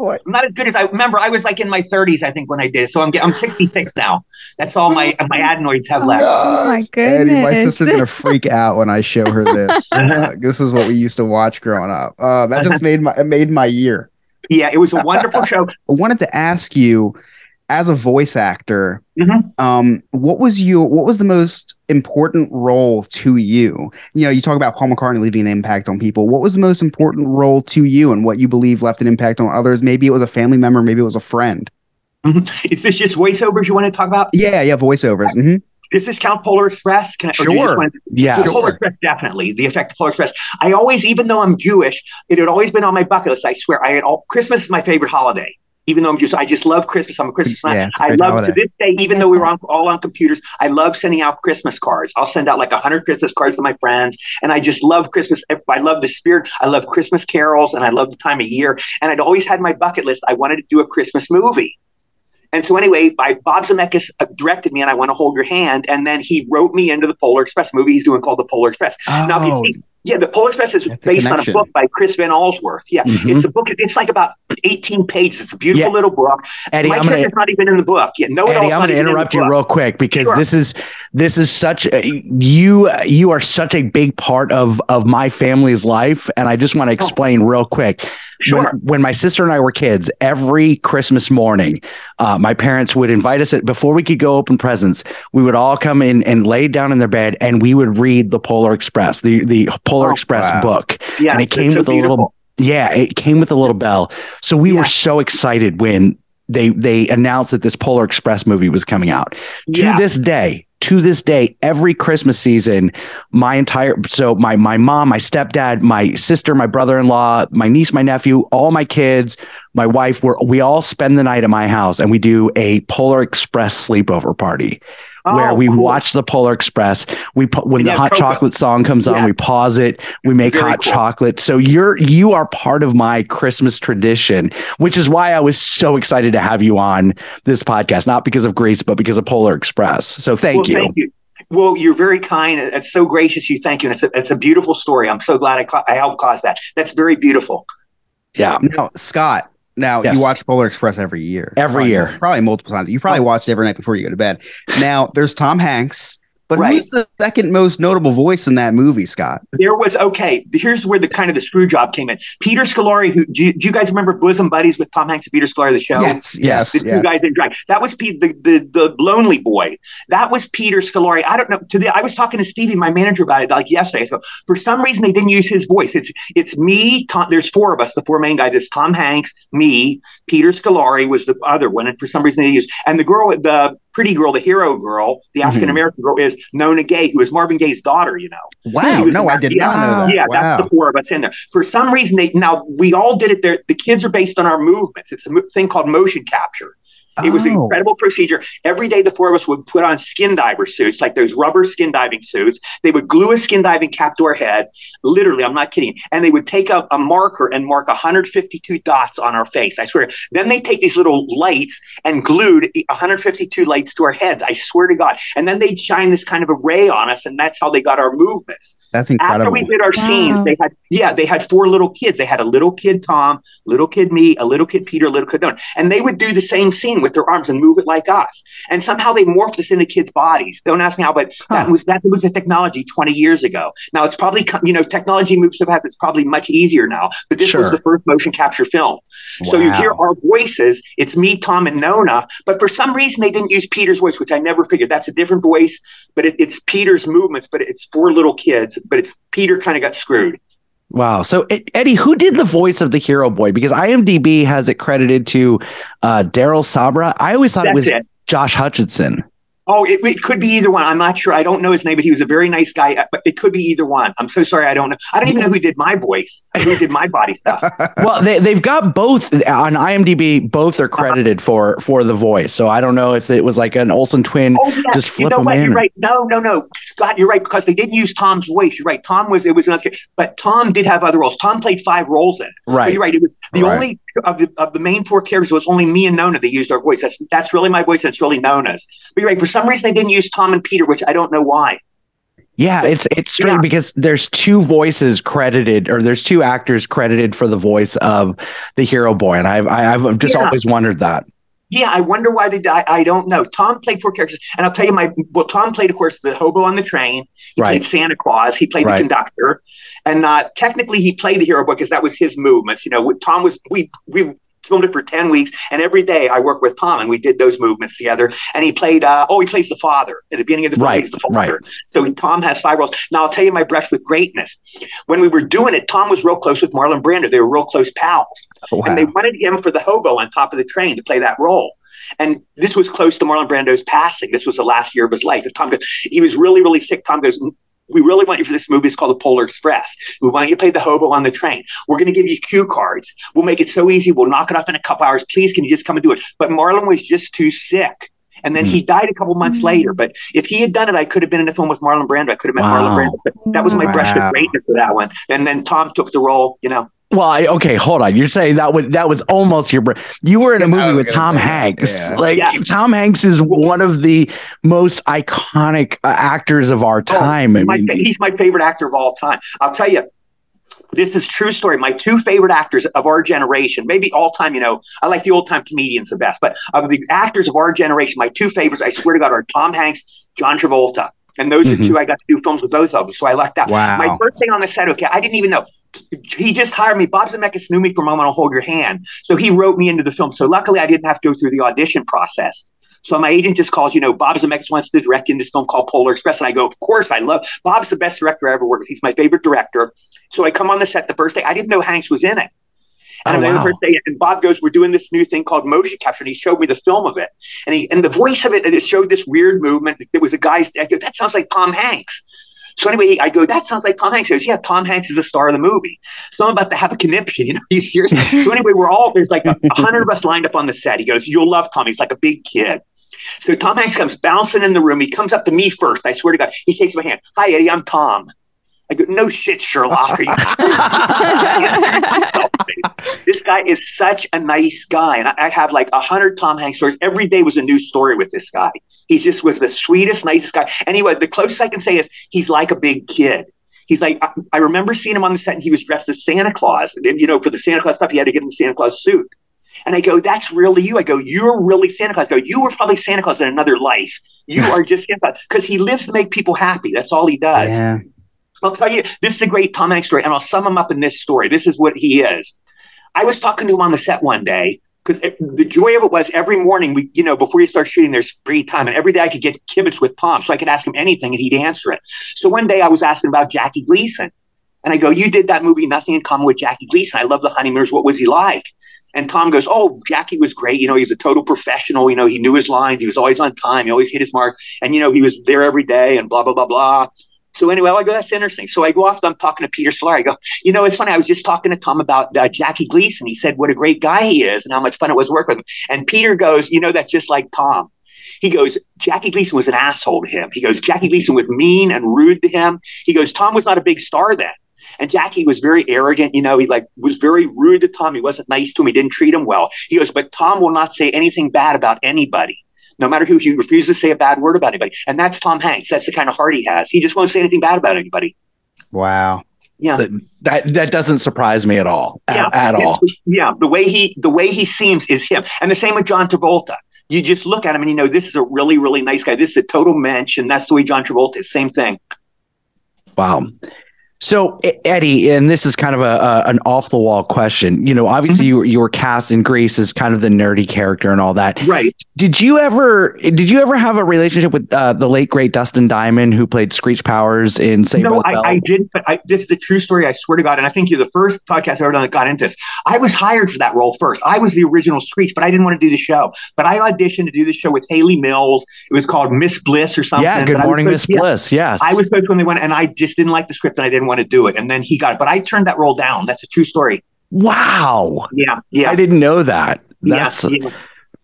I'm not as good as I remember. I was like in my 30s, I think, when I did it. So I'm I'm 66 now. That's all my my adenoids have left. Oh my Eddie, my sister's gonna freak out when I show her this. <laughs> Uh, this is what we used to watch growing up. Uh, that just made my it made my year. Yeah, it was a wonderful <laughs> show. I wanted to ask you, as a voice actor, Mhm. um, what was your what was the most important role to you? You know, you talk about Paul McCartney leaving an impact on people. What was the most important role to you, and what you believe left an impact on others? Maybe it was a family member, maybe it was a friend. Is this just voiceovers you want to talk about? Yeah, yeah, voiceovers. hmm Does this count Polar Express? Can I, or do you Sure. want- Yes. The Polar Express, definitely. The effect of Polar Express. I always, even though I'm Jewish, it had always been on my bucket list. I swear, I had all Christmas is my favorite holiday. Even though I'm just, I just love Christmas. I'm a Christmas. Yeah, I love holiday. to this day, even though we were on, all on computers, I love sending out Christmas cards. I'll send out like hundred Christmas cards to my friends, and I just love Christmas. Eh, I love the spirit. I love Christmas carols, and I love the time of year. And I'd always had my bucket list. I wanted to do a Christmas movie. And so anyway, I, Bob Zemeckis uh, directed me, and I want to hold your hand. And then he wrote me into the Polar Express movie he's doing called the Polar Express. Now, if you Oh, yeah, the Polar Express is That's a based on a book by Chris Van Allsburg. Yeah, Mhm. it's a book. It's like about 18 pages. It's a beautiful Yeah. little book. Eddie, My I'm gonna not even in the book. Yeah, no, Eddie, I'm going to interrupt you real quick because Sure. this is this is such a, you you are such a big part of of my family's life, and I just want to explain real quick. Oh. Sure. When, when my sister and I were kids, every Christmas morning, uh, my parents would invite us at, before we could go open presents. We would all come in and lay down in their bed, and we would read the Polar Express, the the Polar Oh, Express wow. book, yeah, and it came so with a little yeah, it came with a little bell. So we Yeah. were so excited when they they announced that this Polar Express movie was coming out. Yeah. To this day, to this day, every Christmas season, my entire so my my mom, my stepdad, my sister, my brother-in-law, my niece, my nephew, all my kids, my wife, we we all spend the night at my house and we do a Polar Express sleepover party where Oh, we cool. watch the Polar Express. We pu- when And the hot cocoa. chocolate song comes on, we pause it. We make Very hot cool. chocolate. So you're you are part of my Christmas tradition, which is why I was so excited to have you on this podcast. Not because of Grace, but because of Polar Express. So thank Well, you. Thank you. Well, you're very kind. It's so gracious. You thank you. And it's a, it's a beautiful story. I'm so glad I, ca- I helped cause that. That's very beautiful. Yeah. Now, Scott, now Yes. you watch Polar Express every year. Every Probably- year. Probably multiple times. You probably watch it every night before you go to bed. Now, there's Tom Hanks, but Right. who's the second most notable voice in that movie, Scott? There was okay. Here's where the kind of the screw job came in. Peter Scolari, who do you, do you guys remember Bosom Buddies with Tom Hanks and Peter Scolari, the show? Yes, yes, the two guys in drag. That was Pete, the, the the lonely boy. That was Peter Scolari. I don't know. To the I was talking to Stevie, my manager, about it like yesterday. So for some reason they didn't use his voice. It's it's me. Tom, there's four of us. The four main guys. It's Tom Hanks, me, Peter Scolari was the other one, and for some reason they used. And the girl, the pretty girl, the hero girl, the Mm-hmm. African American girl, is Nona Gaye, who is Marvin Gaye's daughter. You know. Wow. No, I did yeah. not know that. Yeah, wow. that's the four of us in there. For some reason, they now we all did it there. The kids are based on our movements. It's a mo- thing called motion capture. It was an Oh. incredible procedure. Every day, the four of us would put on skin diver suits, like those rubber skin diving suits. They would glue a skin diving cap to our head. Literally, I'm not kidding. And they would take a, a marker and mark 152 dots on our face. I swear. Then they take these little lights and glued 152 lights to our heads. I swear to God. And then they'd shine this kind of a ray on us, and that's how they got our movements. That's incredible. After we did our Wow. scenes, they had yeah, they had four little kids. They had a little kid Tom, little kid me, a little kid Peter, a little kid Don, and they would do the same scene with their arms and move it like us. And somehow they morphed us into kids' bodies. Don't ask me how, but that was that was the technology 20 years ago. Now it's probably you know technology moves so fast. It's probably much easier now. But this was the first motion capture film. So you hear our voices. It's me, Tom, and Nona. But for some reason, they didn't use Peter's voice, which I never figured. That's a different voice, but it, it's Peter's movements. But it's for little kids. But it's Peter kind of got screwed. Wow. So Eddie, who did the voice of the hero boy? Because IMDb has it credited to uh, Daryl Sabara. I always thought it was it. Josh Hutcherson. Oh, it, it could be either one. I'm not sure. I don't know his name, but he was a very nice guy. uh, But it could be either one. I'm so sorry. I don't know. I don't even know who did my voice. Who did my body stuff? <laughs> well, they they've got both on IMDb. Both are credited for for the voice. So I don't know if it was like an Olsen twin. Oh, yeah. Just you flip know them what? in. You're right. No, no, no. God, you're right because they didn't use Tom's voice. You're right. Tom was it was another, but Tom did have other roles. Tom played five roles in it. But Right. you're right. It was the Right. only of the of the main four characters. It was only me and Nona that used our voice. That's that's really my voice. and It's really Nona's. But you're right. For some reason, they didn't use Tom and Peter, which I don't know why. Yeah, it's it's strange Yeah. because there's two voices credited, or there's two actors credited for the voice of the hero boy, and I've I- I've just Yeah. always wondered that. Yeah, I wonder why they. I, I don't know. Tom played four characters, and I'll tell you my. Well, Tom played, of course, the hobo on the train. He Right. played Santa Claus. He played Right. the conductor, and uh, technically, he played the hero boy because that was his movements. You know, Tom was we we filmed it for ten weeks, and every day I worked with Tom, and we did those movements together. And he played. Uh, oh, he plays the father at the beginning of the film. Right, He's the father. right. So Tom has five roles. Now I'll tell you my brush with greatness. When we were doing it, Tom was real close with Marlon Brando. They were real close pals Wow. and they wanted him for the hobo on top of the train to play that role. And this was close to Marlon Brando's passing. This was the last year of his life. And Tom goes, he was really, really sick. Tom goes, we really want you for this movie. It's called The Polar Express. We want you to play the hobo on the train. We're going to give you cue cards. We'll make it so easy. We'll knock it off in a couple hours. Please, can you just come and do it? But Marlon was just too sick. And then he died a couple months Mm. later. But if he had done it, I could have been in a film with Marlon Brando. I could have met Wow. Marlon Brando. So that was my brush with greatness for that one. And then Tom took the role, you know. Well, I, okay, hold on. You're saying that would that was almost your. br- You were in a movie with Tom say Hanks. yeah. Like Yes. Tom Hanks is one of the most iconic uh, actors of our time. I Oh, my, mean, he's my favorite actor of all time. I'll tell you, this is true story. My two favorite actors of our generation, maybe all time, you know, I like the old time comedians the best, but of the actors of our generation, my two favorites, I swear to God, are Tom Hanks, John Travolta. And those Mhm. are two I got to do films with both of them. So I lucked out. Wow. My first day on the set, okay, I didn't even know. He just hired me. Bob Zemeckis knew me from I'm gonna hold your hand. So he wrote me into the film. So luckily I didn't have to go through the audition process. So my agent just calls, you know, Bob Zemeckis wants to direct in this film called Polar Express. And I go, of course, I love Bob's the best director I ever worked with. He's my favorite director. So I come on the set the first day. I didn't know Hanks was in it. And Oh, I'm there wow. the first day, and Bob goes, "We're doing this new thing called motion capture." And he showed me the film of it, and he and the voice of it, it showed this weird movement. It was a guy's. I go, "That sounds like Tom Hanks." So anyway, I go, "That sounds like Tom Hanks." He goes, "Yeah, Tom Hanks is the star of the movie." So I'm about to have a conniption. <laughs> You know, are you serious? so anyway, we're all there's like a, hundred of us lined up on the set. He goes, "You'll love Tom. He's like a big kid." So Tom Hanks comes bouncing in the room. He comes up to me first. I swear to God, he takes my hand. Hi, Eddie. I'm Tom. I go, no shit, Sherlock. Are you <laughs> baby. This guy is such a nice guy, and I, I have like a hundred Tom Hanks stories. Every day was a new story with this guy. He's just was the sweetest, nicest guy. Anyway, the closest I can say is he's like a big kid. He's like I, I remember seeing him on the set, and he was dressed as Santa Claus. And, you know, for the Santa Claus stuff, he had to get in the Santa Claus suit. And I go, that's really you. I go, you're really Santa Claus. I go, you were probably Santa Claus in another life. You <laughs> are just Santa Claus because he lives to make people happy. That's all he does. Yeah. I'll tell you, this is a great Tom Hanks story, and I'll sum him up in this story. This is what he is. I was talking to him on the set one day because the joy of it was every morning we, you know, before you start shooting, there's free time, and every day I could get kibitz with Tom, so I could ask him anything and he'd answer it. So one day I was asking about Jackie Gleason, and I go, "You did that movie, Nothing in Common with Jackie Gleason. I love the Honeymooners. What was he like?" And Tom goes, "Oh, Jackie was great. You know, he's a total professional. You know, he knew his lines. He was always on time. He always hit his mark, and you know, he was there every day, and blah blah blah blah." So anyway, I go, that's interesting. So I go off, I'm talking to Peter Scolari. I go, you know, it's funny. I was just talking to Tom about uh, Jackie Gleason. He said what a great guy he is and how much fun it was to work with him. And Peter goes, you know, that's just like Tom. He goes, Jackie Gleason was an asshole to him. He goes, Jackie Gleason was mean and rude to him. He goes, Tom was not a big star then. And Jackie was very arrogant. You know, he like was very rude to Tom. He wasn't nice to him. He didn't treat him well. He goes, but Tom will not say anything bad about anybody no matter who he refuses to say a bad word about anybody. And that's Tom Hanks. That's the kind of heart he has. He just won't say anything bad about anybody. Wow. Yeah. That, that that doesn't surprise me at all. At, yeah, at yes, all. Yeah. The way he the way he seems is him. And the same with John Travolta. You just look at him and you know this is a really, really nice guy. This is a total mensch, and that's the way John Travolta is. Same thing. Wow. So Eddie, and this is kind of a, a an off the wall question. You know, obviously you were, you were cast in Grease as kind of the nerdy character and all that. Right. Did you ever did you ever have a relationship with uh, the late great Dustin Diamond who played Screech Powers in Saved no, by the Bell? I, I did. But I, this is a true story. I swear to God. And I think you're the first podcast I've ever done that got into this. I was hired for that role first. I was the original Screech, but I didn't want to do the show. But I auditioned to do the show with Hayley Mills. It was called Miss Bliss or something. yeah, Good But Morning, Miss Bliss. Yes, I was supposed to when they went, and I just didn't like the script and I didn't want to do it. And then he got it. But I turned that role down. That's a true story. Wow, Yeah. Yeah. I didn't know that. yeah, That's yeah.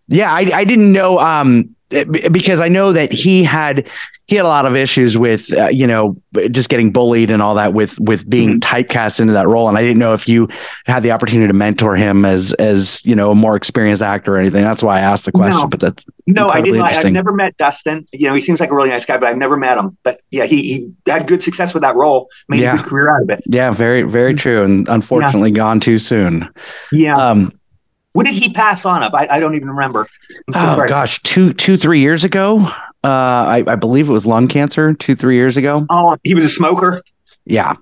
Yeah, I, I didn't know um because I know that he had he had a lot of issues with uh, you know just getting bullied and all that with with being typecast into that role and I didn't know if you had the opportunity to mentor him as as you know a more experienced actor or anything that's why I asked the question No. but that's No, I didn't. I've never met Dustin. You know, he seems like a really nice guy, but I've never met him. But yeah, he, he had good success with that role, made Yeah. a good career out of it. yeah very very true and unfortunately gone too soon Yeah. um what did he pass on of? I, I don't even remember. So oh sorry. gosh two two three years ago uh I, I believe it was lung cancer two three years ago Oh, he was a smoker. yeah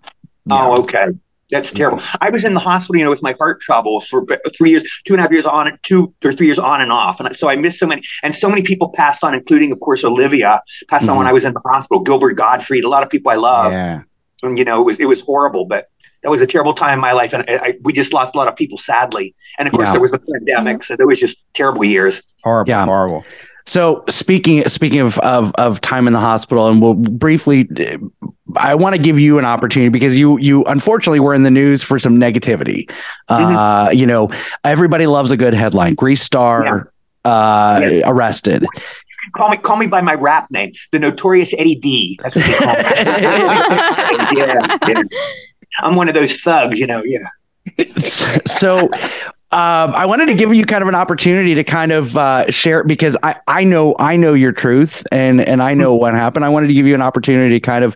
Oh, okay. That's terrible. I was in the hospital, you know, with my heart trouble for three years, two and a half years on, two or three years on and off, and so I missed so many. And so many people passed on, including, of course, Olivia passed on when Mhm. I was in the hospital. Gilbert Gottfried, a lot of people I love. yeah. And you know, it was it was horrible, but that was a terrible time in my life, and I, I, we just lost a lot of people, sadly. And of course, Yeah. there was the pandemic, so there was just terrible years. Horrible. Yeah. Horrible. So speaking speaking of of of time in the hospital, and we'll briefly, I want to give you an opportunity because you you unfortunately were in the news for some negativity. Uh, you know, everybody loves a good headline. Grease star uh, Yeah. arrested. Call me call me by my rap name, the notorious Eddie D. That's what they call me. <laughs> <laughs> yeah, yeah. I'm one of those thugs, you know. Yeah. <laughs> so um, I wanted to give you kind of an opportunity to kind of uh, share because I, I know I know your truth and and I know what happened. I wanted to give you an opportunity to kind of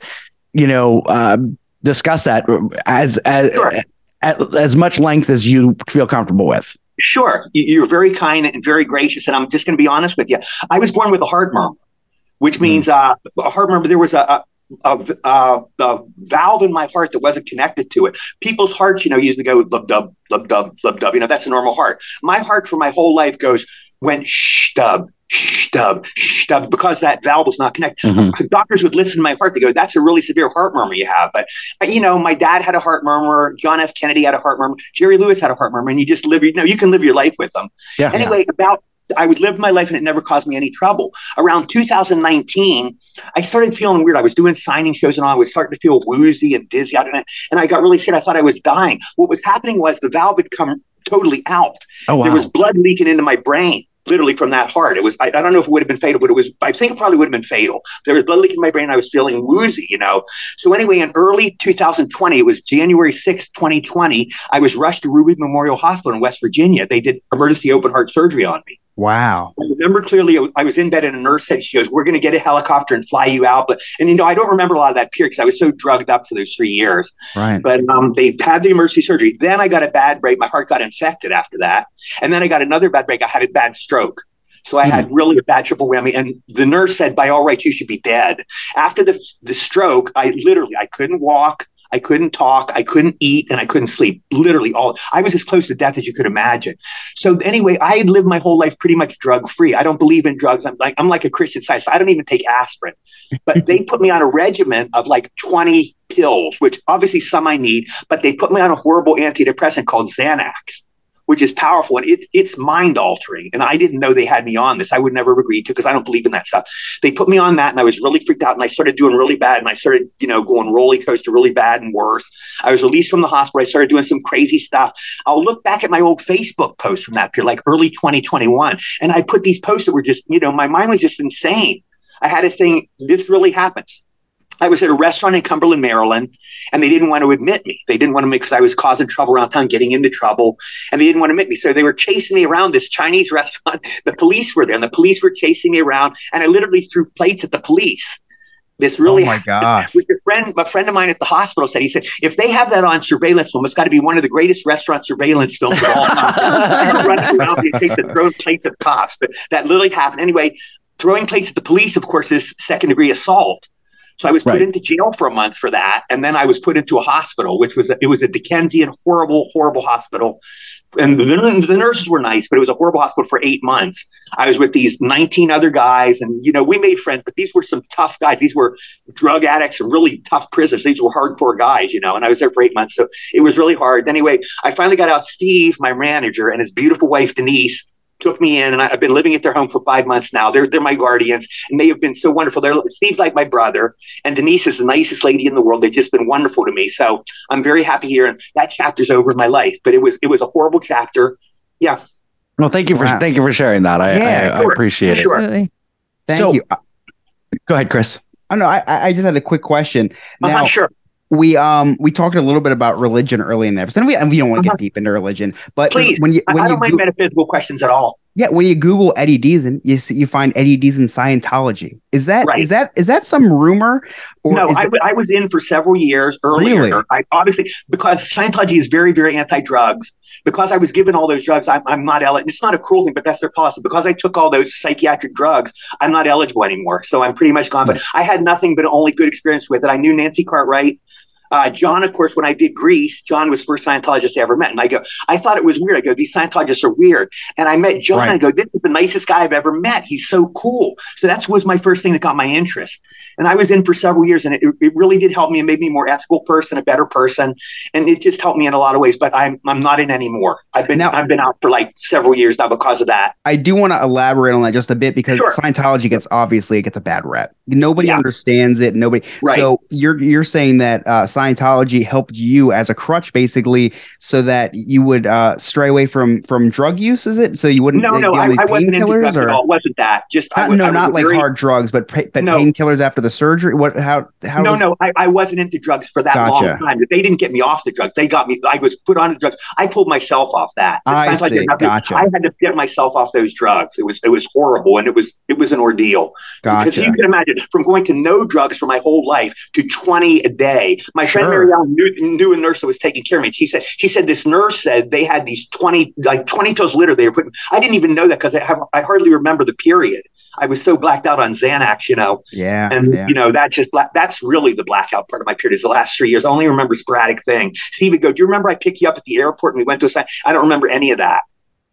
you know uh, discuss that as as Sure. at as much length as you feel comfortable with. Sure, You- you're very kind and very gracious, and I'm just going to be honest with you. I was born with a heart murmur, which means uh, a heart murmur. There was a, a a, a, a valve in my heart that wasn't connected to it. People's hearts, you know, usually go lub dub lub dub lub dub. You know, that's a normal heart. My heart for my whole life goes went shh dub shh dub shh dub because that valve was not connected. Mhm. Doctors would listen to my heart. They go, "That's a really severe heart murmur you have." But uh, you know, my dad had a heart murmur. John F. Kennedy had a heart murmur. Jerry Lewis had a heart murmur, and you just live. You know, you can live your life with them. Yeah. Anyway, about I would live my life and it never caused me any trouble. Around 2019, I started feeling weird. I was doing signing shows and all. I was starting to feel woozy and dizzy. I don't know, and I got really scared. I thought I was dying. What was happening was the valve had come totally out. Oh wow. There was blood leaking into my brain. literally from that heart. It was, I, I don't know if it would have been fatal, but it was, I think it probably would have been fatal. There was blood leaking in my brain. I was feeling woozy, you know. So anyway, in early 2020, it was January 6, 2020, I was rushed to Ruby Memorial Hospital in West Virginia. They did emergency open heart surgery on me. Wow. I remember clearly I was in bed and a nurse said, she goes, we're going to get a helicopter and fly you out. But, and you know, I don't remember a lot of that period because I was so drugged up for those three years. Right. But um, they had the emergency surgery. Then I got a bad break. My heart got infected after that. And then I got another bad break. I had a bad stroke. So I had really a bad triple whammy. And the nurse said, by all rights, you should be dead. After the, the stroke, I literally, I couldn't walk. I couldn't talk, I couldn't eat, and I couldn't sleep. Literally, all I was as close to death as you could imagine. So anyway, I had lived my whole life pretty much drug free. I don't believe in drugs. I'm like I'm like a Christian scientist. I don't even take aspirin, but they put me on a regimen of like 20 pills, which obviously some I need, but they put me on a horrible antidepressant called Xanax which is powerful and it, it's mind altering. And I didn't know they had me on this. I would never have agreed to because I don't believe in that stuff. They put me on that and I was really freaked out and I started doing really bad and I started, you know, going roller coaster really bad and worse. I was released from the hospital. I started doing some crazy stuff. I'll look back at my old Facebook posts from that period, like early 2021. And I put these posts that were just, you know, my mind was just insane. I had a thing, this really happens. I was at a restaurant in Cumberland, Maryland, and they didn't want to admit me. They didn't want to make because I was causing trouble around town, getting into trouble, and they didn't want to admit me. So they were chasing me around this Chinese <laughs> restaurant. The police were there, and the police were chasing me around, and I literally threw plates at the police. This oh really, oh my God. Which a friend, a friend of mine at the hospital said. He said, "If they have that on surveillance film, it's got to be one of the greatest restaurant surveillance films of all time." <laughs> running around the chase and throwing plates at cops, but that literally happened anyway. Throwing plates at the police, of course, is second degree assault. So I was put Right. into jail for a month for that, and then I was put into a hospital, which was a, it was a Dickensian horrible, horrible hospital. And the, the nurses were nice, but it was a horrible hospital for eight months. I was with these 19 other guys, and you know we made friends, but these were some tough guys. These were drug addicts and really tough prisoners. These were hardcore guys, you know. And I was there for eight months, so it was really hard. Anyway, I finally got out. Steve, my manager, and his beautiful wife Denise took me in and I- I've been living at their home for five months now. They're they're my guardians and they have been so wonderful. They're Steve's like my brother and Denise is the nicest lady in the world. They've just been wonderful to me. So I'm very happy here and that chapter's over in my life. But it was it was a horrible chapter. Yeah. Well, thank you for Wow. thank you for sharing that. I Yeah, I, I sure, appreciate it. Absolutely. Thank So- you. Go ahead, Chris. I know. I, I just had a quick question. Uh-huh, Now, sure. We um we talked a little bit about religion early in the episode. And we and we don't want to get deep into religion, but Uh-huh. Please. when you I, when I you Goo- metaphysical questions at all. yeah when you Google Eddie Deezen, you see, you find Eddie Deezen Scientology. Is that is Right. that is that some rumor or no, is I, w- I was in for several years earlier. Really? I obviously because Scientology is very, very anti-drugs. Because I was given all those drugs, I'm, I'm not eligible. It's not a cruel thing, but that's their policy. Because I took all those psychiatric drugs, I'm not eligible anymore. So I'm pretty much gone. But I had nothing but only good experience with it. I knew Nancy Cartwright. Uh, John, of course, when I did Grease, John was the first Scientologist I ever met. And I go, I thought it was weird. I go, these Scientologists are weird. And I met John. Right. I go, this is the nicest guy I've ever met. He's so cool. So that was my first thing that got my interest. And I was in for several years, and it, it really did help me and made me a more ethical person, a better person, and it just helped me in a lot of ways. But I'm I'm not in anymore. I've been Now- I've been out for like several years now because of that. I do want to elaborate on that just a bit because Sure. Scientology gets obviously it gets a bad rep. Nobody Yes. understands it. Nobody. Right. So you're you're saying that uh, Scientology helped you as a crutch, basically, so that you would uh, stray away from from drug use. Is it so you wouldn't No, uh, no, I, wasn't into painkillers drugs at all. Wasn't that. Just I not, was, no, not like very- hard drugs, but pa- but No. painkillers after the surgery. What? How? How? no, was- no, I, I wasn't into drugs for that long time. They didn't get me off the drugs. They got me. I was put on the drugs. I pulled myself off that. The I see. had Gotcha. I had to get myself off those drugs. It was it was horrible, and it was it was an ordeal. gotcha. Because you can imagine from going to no drugs for my whole life to 20 a day. My friend Sure. Mary Ellen knew, knew a nurse that was taking care of me. She said, she said this nurse said they had these 20, like 20 pills litter they were putting. I didn't even know that because I, I hardly remember the period. I was so blacked out on Xanax, you know, Yeah. and yeah. you know that just black, that's really the blackout part of my period is the last three years. I only remember sporadic thing. Steve would go, "Do you remember I picked you up at the airport and we went to a site?" I don't remember any of that.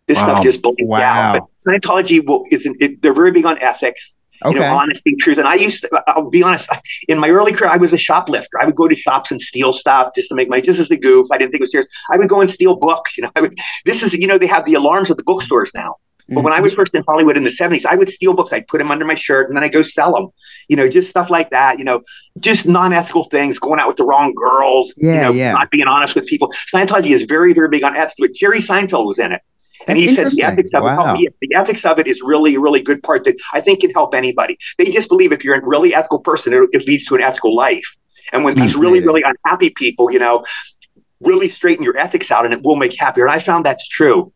This Wow. stuff just blanks Wow. out. But Scientology will, isn't. It, they're very big on ethics you Okay. know, honesty, truth. And I used to, I'll be honest, in my early career, I was a shoplifter. I would go to shops and steal stuff just to make money, just as a goof. I didn't think it was serious. I would go and steal books. You know, I would, this is, you know, they have the alarms at the bookstores now. But when I was mm-hmm. first in Hollywood in the 70s, I would steal books. I'd put them under my shirt and then I go sell them. You know, just stuff like that. You know, just non-ethical things, going out with the wrong girls. Yeah, you know, yeah. not being honest with people. Scientology is very, very big on ethics. But Jerry Seinfeld was in it. And That's he said the ethics of Wow. it, yeah, the ethics of it is really, really good part that I think can help anybody. They just believe if you're a really ethical person, it, it leads to an ethical life. And when these really, really unhappy people, you know, really straighten your ethics out and it will make happier. And I found that's true.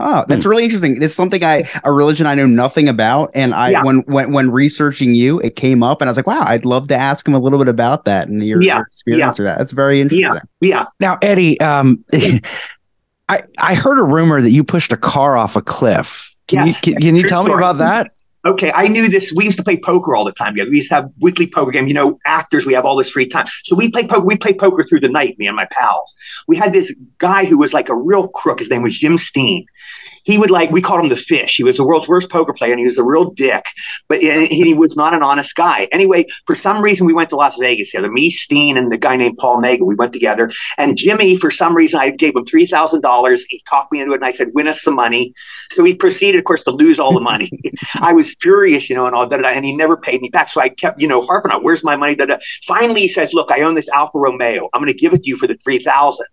Oh, that's Hmm. really interesting. It's something I a religion I know nothing about, and I Yeah. when when when researching you, it came up, and I was like, wow, I'd love to ask him a little bit about that and your, Yeah, your experience with that. That's very interesting. Yeah. Now, Eddie, um, <laughs> I I heard a rumor that you pushed a car off a cliff. Can Yes, you can, can you tell me story. about that? Okay, I knew this. We used to play poker all the time. Yeah, we used to have weekly poker game. You know, actors, we have all this free time. So we play poker. We play poker through the night, me and my pals. We had this guy who was like a real crook. His name was Jim Steen. He would like, we called him the fish. He was the world's worst poker player and he was a real dick, but he was not an honest guy. Anyway, for some reason, we went to Las Vegas together. Me, Steen, and the guy named Paul Nagel. We went together. And Jimmy, for some reason, I gave him $3,000. He talked me into it and I said, win us some money. So he proceeded, of course, to lose all the money. <laughs> I was furious, you know, and all that, and he never paid me back. So I kept, you know, harping on, "Where's my money?" Da, da. Finally, he says, "Look, I own this Alfa Romeo. I'm going to give it to you for the three thousand.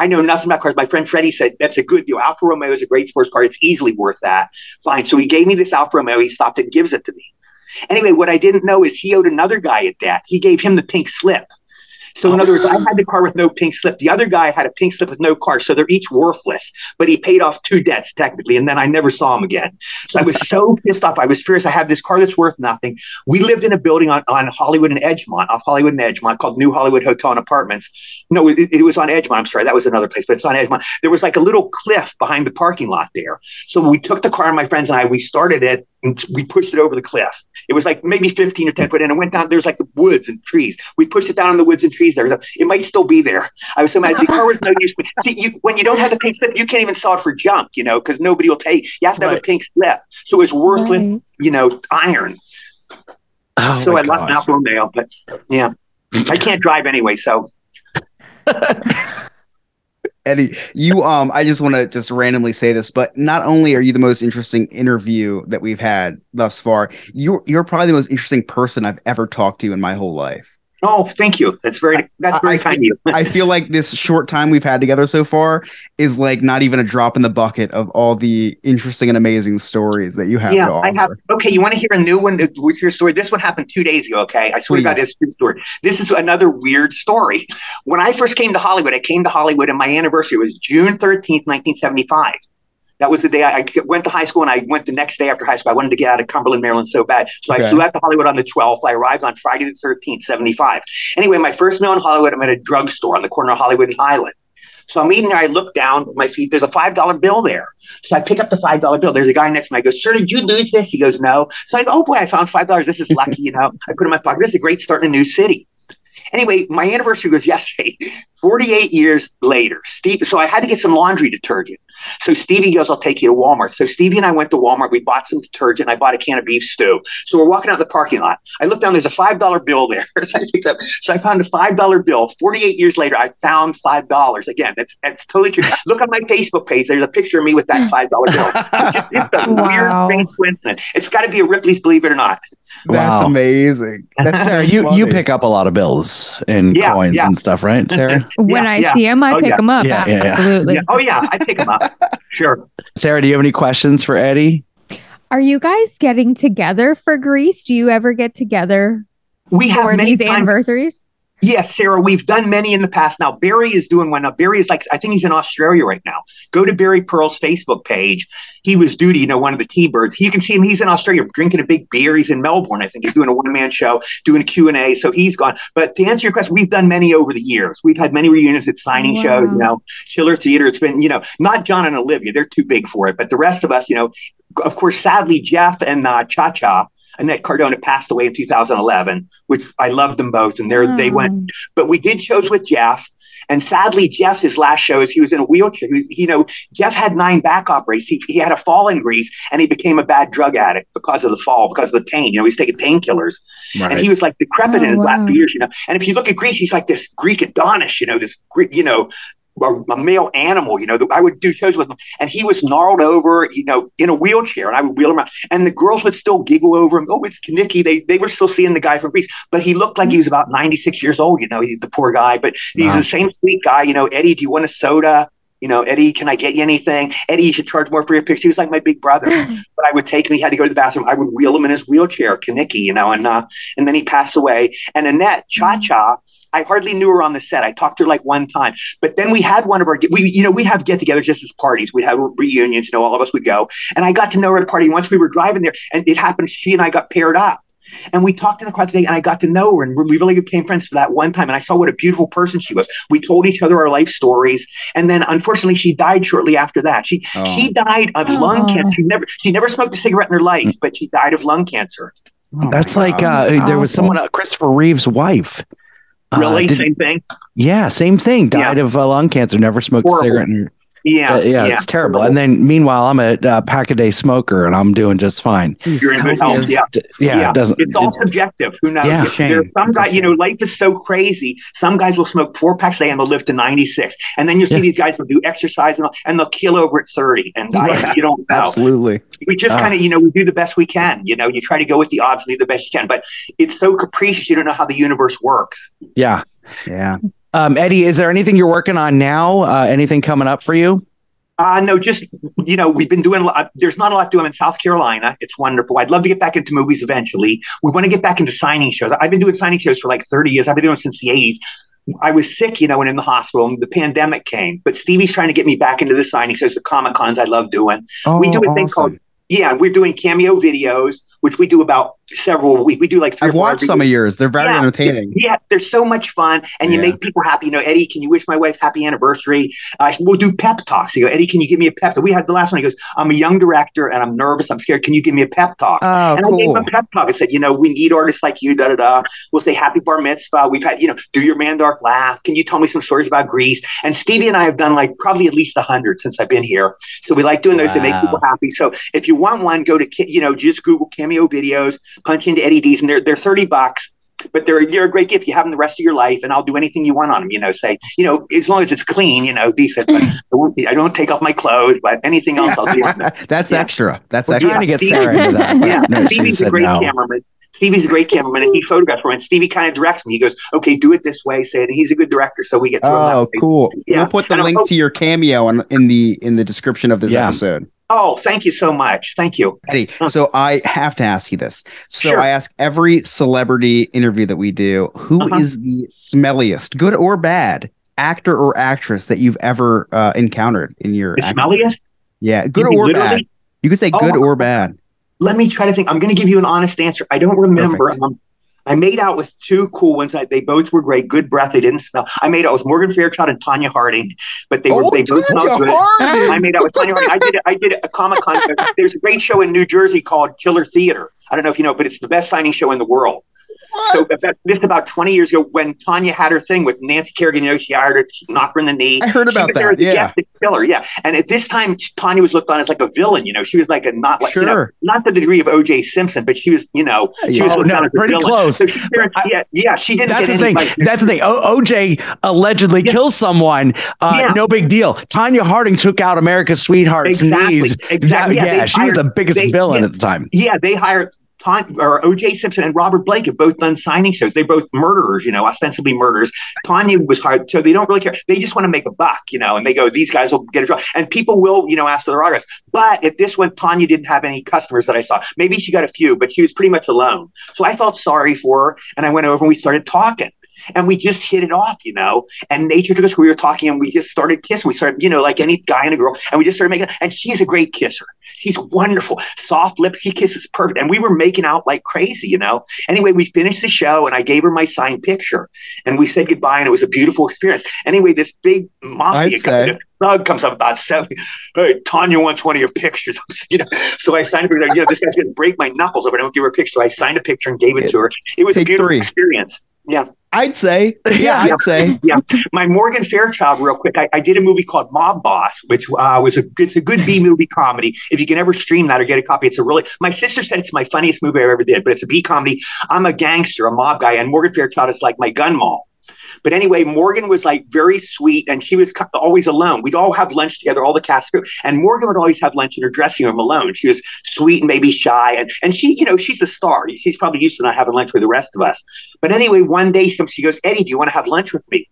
I know nothing about cars. My friend Freddie said that's a good deal. Alfa Romeo is a great sports car. It's easily worth that. Fine. So he gave me this Alfa Romeo. He stopped and gives it to me. Anyway, what I didn't know is he owed another guy a debt. He gave him the pink slip. So in other words, I oh. had the car with no pink slip. The other guy had a pink slip with no car. So they're each worthless. But he paid off two debts technically, and then I never saw him again. So I was so pissed off. I was furious. I have this car that's worth nothing. We lived in a building on, on Hollywood and Edgemont, off Hollywood and Edgemont, called New Hollywood Hotel and Apartments. No, it, it was on Edgemont. I'm sorry, that was another place, but it's on Edgemont. There was like a little cliff behind the parking lot there. So we took the car, and my friends and I, we started it, and we pushed it over the cliff. It was like maybe 15 or 10 foot, and it went down. There's like the woods and trees. We pushed it down in the woods and trees there. It might still be there. I was so mad. The car was no use. <laughs> See, you, when you don't have the pink slip, you can't even sell it for junk, you know, because nobody will take. You have to have a pink slip. So it was worthless, Right. you know, iron. Oh so my I lost an gosh. Alfa Romeo, but yeah, I can't drive anyway. So <laughs> Eddie, you um I just want to just randomly say this, but not only are you the most interesting interview that we've had thus far, you're you're probably the most interesting person I've ever talked to in my whole life. Oh, thank you. That's very that's very I kind of you. <laughs> I feel like this short time we've had together so far is like not even a drop in the bucket of all the interesting and amazing stories that you have yeah. I have. Okay, you want to hear a new one? What's your story? This one happened two days ago. Okay, I swear to God, Please. this true story. This is another weird story. When I first came to Hollywood, I came to Hollywood, and my anniversary was June thirteenth, nineteen seventy-five. That was the day I, I went to high school, and I went the next day after high school. I wanted to get out of Cumberland, Maryland, so bad. So Okay. I flew out to Hollywood on the twelfth. I arrived on Friday the thirteenth, seventy-five. Anyway, my first meal in Hollywood, I'm at a drugstore on the corner of Hollywood and Highland. So I'm eating there. I look down at my feet. There's a five dollar bill there. So I pick up the five dollar bill. There's a guy next to me. I go, "Sir, did you lose this?" He goes, "No." So I go, "Oh boy, I found five dollars. This is lucky." You know, I put it in my pocket. This is a great start in a new city. Anyway, my anniversary was <laughs> yesterday. 48 years later, Steve. So I had to get some laundry detergent. So Stevie goes, I'll take you to Walmart. So Stevie and I went to Walmart. We bought some detergent. I bought a can of beef stew. So we're walking out the parking lot. I look down, there's a $5 bill there. <laughs> so, I picked up, so I found a $5 bill. 48 years later, I found $5. Again, that's that's totally true. <laughs> Look on my Facebook page. There's a picture of me with that $5 bill. It's, just- it's a weird, Wow. strange coincidence. It's got to be a Ripley's Believe It or Not. That's Wow. amazing. That's Sarah, so you you pick up a lot of bills and Yeah, coins yeah. and stuff, right, Sarah? When Yeah, I yeah. see them, I Oh, pick yeah. him up. Yeah, yeah, yeah. Absolutely. Yeah. Oh, yeah. I pick them up. Sure. Sarah, do you have any questions for Eddie? Are you guys getting together for Grease? Do you ever get together We have for many these times. anniversaries? Yes, Sarah, we've done many in the past. Now, Barry is doing one. Now, Barry is like, I think he's in Australia right now. Go to Barry Pearl's Facebook page. He was Doody, you know, one of the T-Birds. You can see him. He's in Australia drinking a big beer. He's in Melbourne. I think he's doing a one-man show, doing a Q&A. So he's gone. But to answer your question, we've done many over the years. We've had many reunions at signing Wow. shows, you know, Chiller Theater. It's been, you know, not John and Olivia. They're too big for it. But the rest of us, you know, of course, sadly, Jeff and uh, Cha-Cha, Annette Cardona passed away in 2011, which I loved them both. And they're, they went Oh. but we did shows with Jeff. And sadly, Jeff's his last shows, he was in a wheelchair. He was, you know, Jeff had nine back operations. He, he had a fall in Grease and he became a bad drug addict because of the fall, because of the pain. You know, he's taking painkillers. And he was like decrepit Oh, in his wow. last few years, you know. And if you look at Grease, he's like this Greek Adonis, you know, this Greek, you know, a, a male animal, you know, I would do shows with him. And he was gnarled over, you know, in a wheelchair. And I would wheel him around. And the girls would still giggle over him. Oh, it's Nicky. They, they were still seeing the guy from Grease. But he looked like he was about 96 years old, you know, he's the poor guy. But he's Wow. the same sweet guy, you know, Eddie, do you want a soda? You know, Eddie, can I get you anything? Eddie, you should charge more for your picture. He was like my big brother. <laughs> but I would take him. He had to go to the bathroom. I would wheel him in his wheelchair, Kenickie, you know, and uh, and then he passed away. And Annette, Cha Cha, I hardly knew her on the set. I talked to her like one time. But then we had one of our we you know we'd have get-togethers just as parties. We'd have reunions. You know, all of us would go. And I got to know her at a party once we were driving there, and it happened. She and I got paired up. And we talked in the car today, and I got to know her, and we really became friends for that one time. And I saw what a beautiful person she was. We told each other our life stories, and then unfortunately, she died shortly after that. She Oh. she died of lung cancer. She never she never smoked a cigarette in her life, but she died of lung cancer. That's like uh, there was someone, uh, Christopher Reeve's wife. Uh, Really, did- same thing. yeah, same thing. Died of uh, lung cancer. Never smoked Horrible. a cigarette. In her, Yeah, Uh, yeah, it's terrible. And then meanwhile, I'm a uh, pack a day smoker, and I'm doing just fine. You're in good health. Yeah. Yeah, it doesn't. It's all it- subjective. Who knows? Yeah. There are some guys, you know, life is so crazy. Some guys will smoke four packs a day and they'll live to 96. And then you see Yeah. these guys will do exercise and, all, and they'll kill over at 30 and die. You don't know. Absolutely. We just Ah. kind of, you know, we do the best we can. You know, you try to go with the odds and do the best you can. But it's so capricious. You don't know how the universe works. yeah. Yeah. Um, Eddie, is there anything you're working on now? Uh, anything coming up for you? Uh, no, just, you know, we've been doing, a lot- there's not a lot to do. In South Carolina. It's wonderful. I'd love to get back into movies eventually. We want to get back into signing shows. I've been doing signing shows for like 30 years. I've been doing it since the 80s. I was sick, you know, and in the hospital, and the pandemic came. But Stevie's trying to get me back into the signing shows, the Comic Cons I love doing. we Oh, do a thing called, yeah, we're doing cameo videos, which we do about several a week. We do like three I've or four watched some week. of yours. They're very Yeah. entertaining. Yeah, they're so much fun, and you Yeah. make people happy. You know, Eddie, can you wish my wife happy anniversary? Uh, we'll do pep talks. You go, Eddie, can you give me a pep? talk? We had the last one. He goes, I'm a young director and I'm nervous. I'm scared. Can you give me a pep talk? Oh, and I gave him a pep talk. I said, you know, we need artists like you. Da da da. We'll say happy bar mitzvah. We've had, you know, do your Mandark laugh. Can you tell me some stories about Grease? And Stevie and I have done like probably at least a hundred since I've been here. So we like doing those to make people happy. So if you want one, go to you know just Google cameo videos, punch into Eddie D's, and they're they're thirty bucks. But they're they're a great gift. You have them the rest of your life, and I'll do anything you want on them. You know, say you know as long as it's clean, you know, decent. But I, won't, I don't take off my clothes, but anything else I'll do. <laughs> That's Yeah. extra. That's We're extra. trying to get Stevie- Sarah into that. <laughs> Yeah, no, Stevie's a great no. cameraman. Stevie's a great cameraman, and he photographs for me. And Stevie kind of directs me. He goes, "Okay, do it this way." Say it. And he's a good director, so we get. through Oh, that. cool. Yeah. We'll put the And I'm link hope- to your cameo on, in the in the description of this Yeah. episode. Oh, thank you so much. Thank you. Eddie, so I have to ask you this. So Sure. I ask every celebrity interview that we do, who is Uh-huh. the smelliest, good or bad, actor or actress that you've ever uh, encountered in your The smelliest. Yeah, good or literally? bad. You can say Oh good or bad. Let me try to think. I'm going to give you an honest answer. I don't remember. Um, I made out with two cool ones. I, they both were great. Good breath. They didn't smell. I made out with Morgan Fairchild and Tonya Harding, but they were Oh, they both smelled good. Harding! I made out with Tonya Harding. I did I did a Comic Con. There's a great show in New Jersey called Chiller Theater. I don't know if you know, but it's the best signing show in the world. So about, this about 20 years ago, when Tonya had her thing with Nancy Kerrigan, you know, she hired her, she knocked her in the knee. I heard She about was there that. as Yeah. guest Chiller, yeah. And at this time, Tonya was looked on as like a villain. You know, she was like a not like you know, Sure. not the degree of O.J. Simpson, but she was, you know, she was Oh, no, on as a pretty close. So she, yeah, yeah, she didn't That's get the thing. That's the thing. O- OJ allegedly Yeah. kills someone. Uh, Yeah. No big deal. Tonya Harding took out America's Sweetheart's Exactly. knees. Exactly. Yeah, Yeah, yeah, she was the biggest they- villain yeah. at the time. Yeah, they hired Ton, or O.J. Simpson and Robert Blake have both done signing shows. They're both murderers, you know, ostensibly murderers. Tonya was hired, so they don't really care. They just want to make a buck, you know, and they go, these guys will get a job. And people will, you know, ask for their autographs. But at this one, Tonya didn't have any customers that I saw. Maybe she got a few, but she was pretty much alone. So I felt sorry for her, and I went over and we started talking. And we just hit it off, you know. And nature took us. We were talking, and we just started kissing. We started, you know, like any guy and a girl, and we just started making. And she's a great kisser. She's wonderful, soft lips. She kisses perfect, and we were making out like crazy, you know. Anyway, we finished the show, and I gave her my signed picture, and we said goodbye, and it was a beautiful experience. Anyway, this big mafia guy, thug comes up about seventy. Hey, Tonya wants one of your pictures. <laughs> you know, so I signed a picture. You know, this guy's gonna break my knuckles if I don't give her a picture. So I signed a picture and gave it to her. It was a beautiful three. experience. Yeah. I'd say. Yeah, <laughs> Yeah. I'd say. Yeah, my Morgan Fairchild, real quick. I, I did a movie called Mob Boss, which uh, was a it's a good B movie comedy. If you can ever stream that or get a copy, it's a really. My sister said it's my funniest movie I ever did, but it's a B comedy. I'm a gangster, a mob guy, and Morgan Fairchild is like my gun mall. But anyway, Morgan was like very sweet, and she was always alone. We'd all have lunch together, all the cast crew, and Morgan would always have lunch in her dressing room alone. She was sweet and maybe shy, and and she, you know, she's a star. She's probably used to not having lunch with the rest of us. But anyway, one day she comes, she goes, Eddie, do you want to have lunch with me?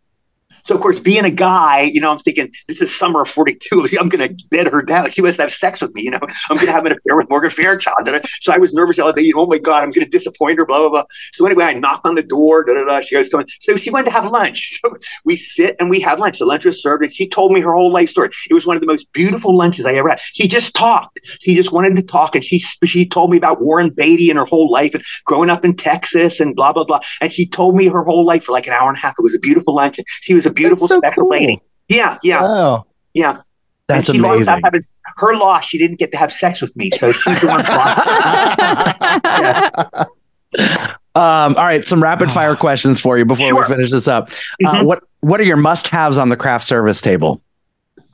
So of course, being a guy, you know, I'm thinking this is summer of '42. <laughs> I'm going to bed her down. She must have sex with me. You know, I'm going to have an affair with Morgan Fairchild. So I was nervous all day. Oh my God, I'm going to disappoint her. Blah blah blah. So anyway, I knock on the door. Da, da, da. She goes, so she went to have lunch. <laughs> So we sit and we have lunch. The lunch was served, and she told me her whole life story. It was one of the most beautiful lunches I ever had. She just talked. She just wanted to talk, and she she told me about Warren Beatty and her whole life and growing up in Texas and blah blah blah. And she told me her whole life for like an hour and a half. It was a beautiful lunch. She was a beautiful, so special cool. lady. Yeah, yeah, Oh, yeah. That's and she lost amazing. out having her loss. She didn't get to have sex with me, so she's the one. who lost. <laughs> Um, all right, some rapid fire questions for you before Sure. we finish this up. Uh, Mhm. what what are your must haves on the craft service table?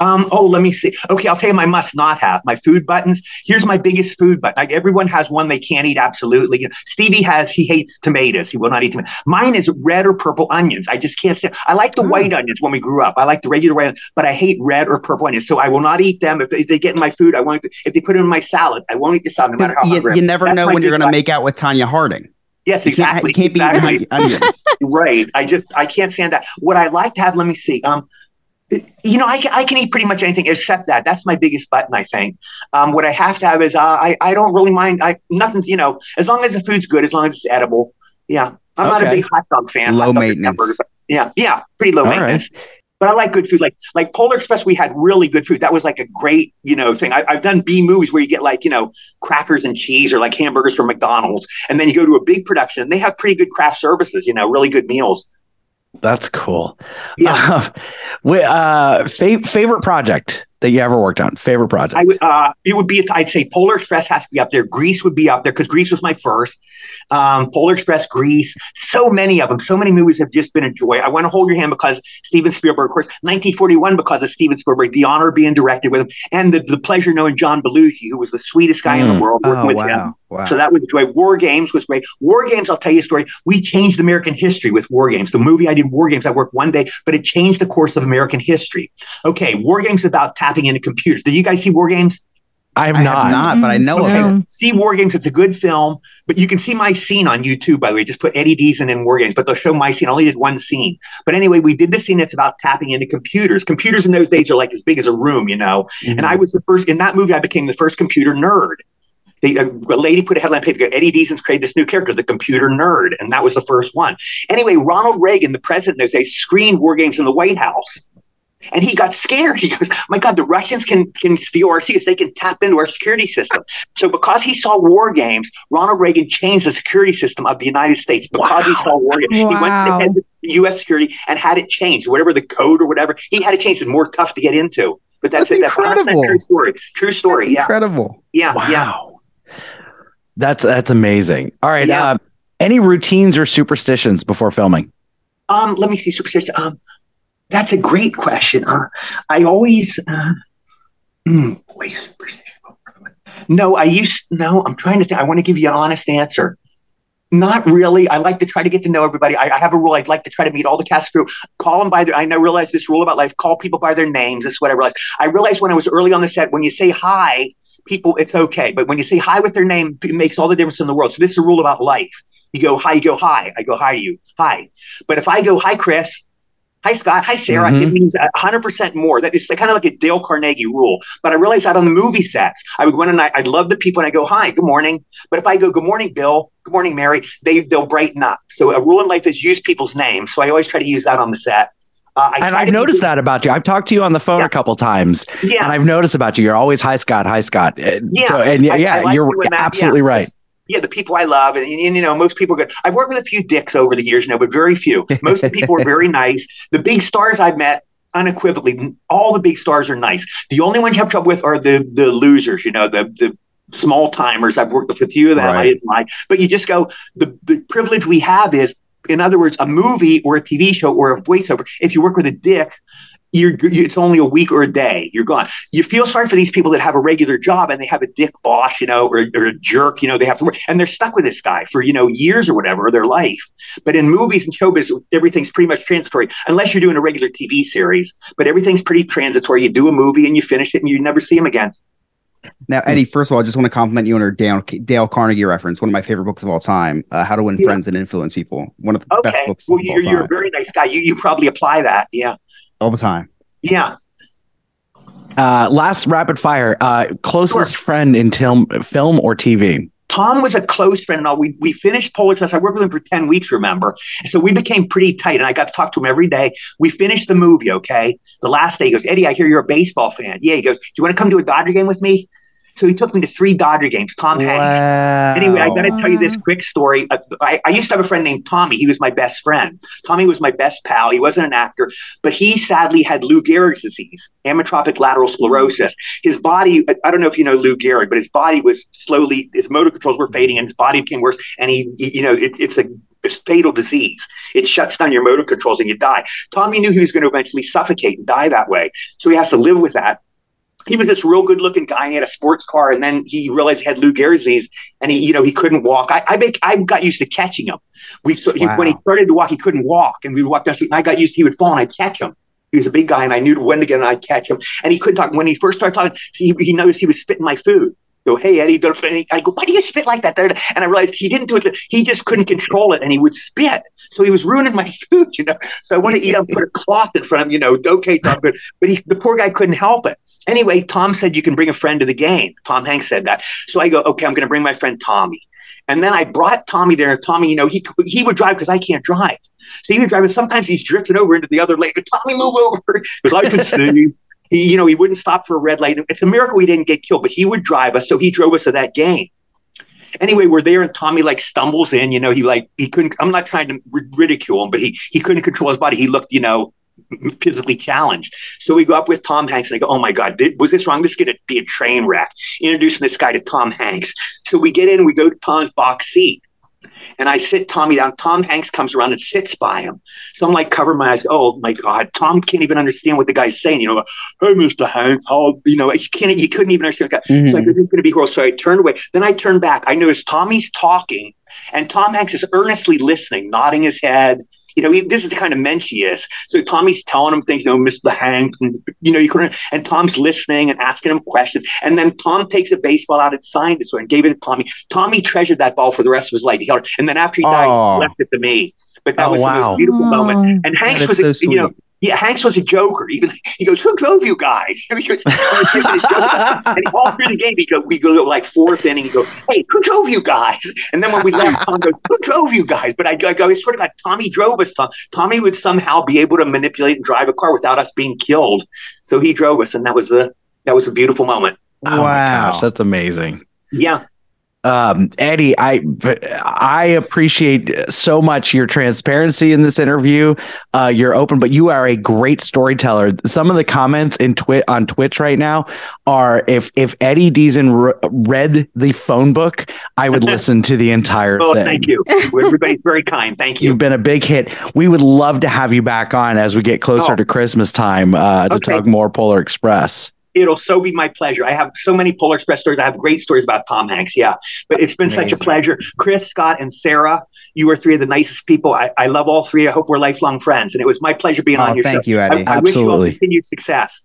Um, oh, let me see. Okay, I'll tell you my must not have. My food buttons. Here's my biggest food button. Like everyone has one they can't eat absolutely. You know, Stevie has he hates tomatoes. He will not eat tomatoes. Mine is red or purple onions. I just can't stand. I like the white onions when we grew up. I like the regular white, onions, but I hate red or purple onions. So I will not eat them if they, if they get in my food. I won't. If they put it in my salad, I won't eat the salad no matter how you, hungry. You never That's know when you're going to make out with Tonya Harding. Yes, You can't, exactly. you can't be exactly. eating onions. <laughs> Right. I just I can't stand that. What I like to have, let me see. Um, you know, I can, I can eat pretty much anything except that. That's my biggest button, I think. Um, what I have to have is uh, I I don't really mind. I nothing's you know as long as the food's good, as long as it's edible. Yeah, I'm not a big hot dog fan. Low dog maintenance. Yeah, yeah, pretty low All right. maintenance. But I like good food. Like like Polar Express, we had really good food. That was like a great you know thing. I, I've done B movies where you get like you know crackers and cheese or like hamburgers from McDonald's, and then you go to a big production. and They have pretty good craft services. You know, really good meals. That's cool. Yeah. <laughs> Uh, wi- uh, fa- favorite project that you ever worked on? Favorite project? I would, uh, it would be, I'd say Polar Express has to be up there. Grease would be up there because Grease was my first. Um, Polar Express, Grease, so many of them, so many movies have just been a joy. I want to hold your hand because Steven Spielberg, of course, 1941 because of Steven Spielberg, the honor of being directed with him, and the, the pleasure knowing John Belushi, who was the sweetest guy in Mm. the world working Oh, with him. wow. Wow. So that was a joy. War Games was great. War Games, I'll tell you a story. We changed American history with War Games. The movie I did, War Games, I worked one day, but it changed the course of American history. Okay, War Games is about tapping into computers. Did you guys see War Games? I have I not. have not, but I know of it. See War Games. It's a good film, but you can see my scene on YouTube, by the way. Just put Eddie Deezen in War Games, but they'll show my scene. I only did one scene. But anyway, we did the scene that's about tapping into computers. Computers in those days are like as big as a room, you know? Mm-hmm. And I was the first, in that movie, I became the first computer nerd. They, a, a lady put a headline paper, Eddie Deezen's created this new character, the computer nerd. And that was the first one. Anyway, Ronald Reagan, the president, in those days, screened War Games in the White House. And he got scared. He goes, "My God, the Russians can can steal our secrets. They can tap into our security system." So, because he saw war games, Ronald Reagan changed the security system of the United States. Because he saw war games, he went to the head of U.S. security and had it changed, whatever the code or whatever. He had it changed. It's more tough to get into. But that's, That's it. That's 100% incredible. true story. True story. That's Yeah, incredible. yeah, yeah. Wow. That's that's amazing. All right. Yeah. Uh, any routines or superstitions before filming? Um, let me see. Superstition. Um, that's a great question. Uh, I always, uh, mm. No, I used. No, I'm trying to think. I want to give you an honest answer. Not really. I like to try to get to know everybody. I, I have a rule. I'd like to try to meet all the cast crew. Call them by their. I now realize this rule about life. Call people by their names. This is what I realized. I realized when I was early on the set, when you say hi, people, it's okay. But when you say hi with their name, it makes all the difference in the world. So this is a rule about life. You go hi, you go hi. I go hi to you, hi. But if I go hi, Chris, hi Scott, hi Sarah, Mhm. it means hundred percent more. That it's kind of like a Dale Carnegie rule. But I realized that on the movie sets, I would go in and I, I love the people and I go hi, good morning. But if I go good morning, Bill, good morning, Mary, they they'll brighten up. So a rule in life is use people's names. So I always try to use that on the set. Uh, I and I've be noticed that about you. I've talked to you on the phone Yeah. a couple times, Yeah, and I've noticed about you. You're always hi Scott, hi Scott. Uh, Yeah, so- and yeah, I- I yeah, like you're that, absolutely right. Yeah, the people I love, and, and, you know, most people are good. I've worked with a few dicks over the years, you know, but very few. Most of the people are very <laughs> nice. The big stars I've met, unequivocally, all the big stars are nice. The only ones you have trouble with are the the losers, you know, the the small timers. I've worked with a few of them. I Right. didn't like, but you just go. The the privilege we have is, in other words, a movie or a TV show or a voiceover. If you work with a dick. You're, you, it's only a week or a day. You're gone. You feel sorry for these people that have a regular job and they have a dick boss, you know, or, or a jerk, you know, they have to work and they're stuck with this guy for, you know, years or whatever, or their life. But in movies and showbiz, everything's pretty much transitory, unless you're doing a regular TV series. But everything's pretty transitory. You do a movie and you finish it and you never see him again. Now, Eddie, first of all, I just want to compliment you on your Dale, Dale Carnegie reference, one of my favorite books of all time, uh, How to Win Yeah. Friends and Influence People. One of the best Okay. books Well, you're, you're a very nice guy. You you probably apply that. Yeah. All the time. Yeah. Uh, last rapid fire. Uh, closest friend in film, film or TV. Tom was a close friend and all. We we finished Polar Express. I worked with him for 10 weeks, remember? So we became pretty tight and I got to talk to him every day. We finished the movie, okay? The last day, he goes, Eddie, I hear you're a baseball fan. Yeah, he goes, Do you want to come to a Dodger game with me? So he took me to three Dodger games, Tom Hanks. Anyway, I got to tell you this quick story. Uh, I, I used to have a friend named Tommy. He was my best friend. Tommy was my best pal. He wasn't an actor, but he sadly had Lou Gehrig's disease, amyotrophic lateral sclerosis. His body, I don't know if you know Lou Gehrig, but his body was slowly, his motor controls were fading and his body became worse. And he, he- you know, it, it's a it's fatal disease. It shuts down your motor controls and you die. Tommy knew he was going to eventually suffocate and die that way. So he has to live with that he was this real good looking guy. He had a sports car, and then he realized he had Lou Gehrig's disease, and he, you know, he couldn't walk. I, I, make, I got used to catching him. We, so he, when he started to walk, he couldn't walk, and we would walk down the street, and I got used. To He would fall, and I'd catch him. He was a big guy, and I knew when to get, and I'd catch him. And he couldn't talk. When he first started talking, he, he noticed he was spitting my food. Go, hey Eddie, don't and he- I go, why do you spit like that? And I realized he didn't do it. He just couldn't control it, and he would spit. So he was ruining my <laughs> food, you know. So I wanted to eat. I put a cloth in front of him, you know. Okay, Tom, but but he, the poor guy couldn't help it. Anyway, Tom said you can bring a friend to the game. Tom Hanks said that. So I go, okay, I'm going to bring my friend Tommy. And then I brought Tommy there. And Tommy, you know, he he would drive because I can't drive. So he would drive, and sometimes he's drifting over into the other lane. Tommy, move over because I can see. He, you know, he wouldn't stop for a red light. It's a miracle he didn't get killed, but he would drive us. So he drove us to that game. Anyway, we're there, and Tommy like stumbles in. You know, he like he couldn't. I'm not trying to ri- ridicule him, but he he couldn't control his body. He looked, you know, physically challenged. So we go up with Tom Hanks and I go, oh my God, was this wrong? This is going to be a train wreck. Introducing this guy to Tom Hanks. So we get in we go to Tom's box seat. And I sit Tommy down. Tom Hanks comes around and sits by him. So I'm like, cover my eyes. Oh my God. Tom can't even understand what the guy's saying. You know, hey, Mr. Hanks, how, you know, you can't, you couldn't even understand. what guy- Mhm. it's like, this is going to be horrible. So I turned away. Then I turned back. I noticed Tommy's talking and Tom Hanks is earnestly listening, nodding his head. You know, he, this is the kind of mensch he is. So Tommy's telling him things, you know, Mr. Hanks, and, you know, you couldn't, and Tom's listening and asking him questions. And then Tom takes a baseball out and signed it so and gave it to Tommy. Tommy treasured that ball for the rest of his life. He held it. And then after he died, Oh. he left it to me. But that Oh, was the most beautiful moment. And Hanks was, so a, you know, sweet. Yeah, Hanks was a joker. Even he goes, "Who drove you guys?" <laughs> He goes- <laughs> he was and all through the game, he go, we go like fourth inning. He go, "Hey, who drove you guys?" <laughs> And then when we left, Tom goes, "Who drove you guys?" But I, I go, I swear to God, Tommy drove us. Tom, Tommy would somehow be able to manipulate and drive a car without us being killed. So he drove us, and that was a that was a beautiful moment. Oh wow. gosh, that's amazing. Yeah, Um, Eddie, I I appreciate so much your transparency in this interview. Uh, you're open, but you are a great storyteller. Some of the comments in Twit on Twitch right now are if if Eddie Deezen re- read the phone book, I would <laughs> listen to the entire oh, thing. thank you. Everybody's very kind. Thank you. You've been a big hit. We would love to have you back on as we get closer Oh. to Christmas time uh, to Okay. talk more Polar Express. It'll so be my pleasure. I have so many Polar Express stories. I have great stories about Tom Hanks. Yeah, but it's been such a pleasure. Chris, Scott, and Sarah, you are three of the nicest people. I, I love all three. I hope we're lifelong friends. And it was my pleasure being Oh, on your show. thank show. you, Eddie. I, I wish you all Absolutely. continued success.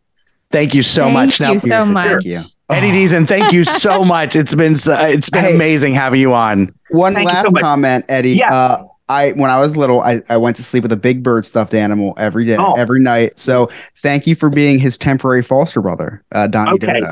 Thank you so Thank much. you so much. Thank you. Eddie Deezen, thank you so <laughs> much. It's been so, it's been Hey. amazing having you on. One Thank you so last comment, Eddie. Yes. Uh, I when I was little, I, I went to sleep with a big bird stuffed animal every day, Oh. every night. So thank you for being his temporary foster brother, uh, Donnie Okay. Dodo.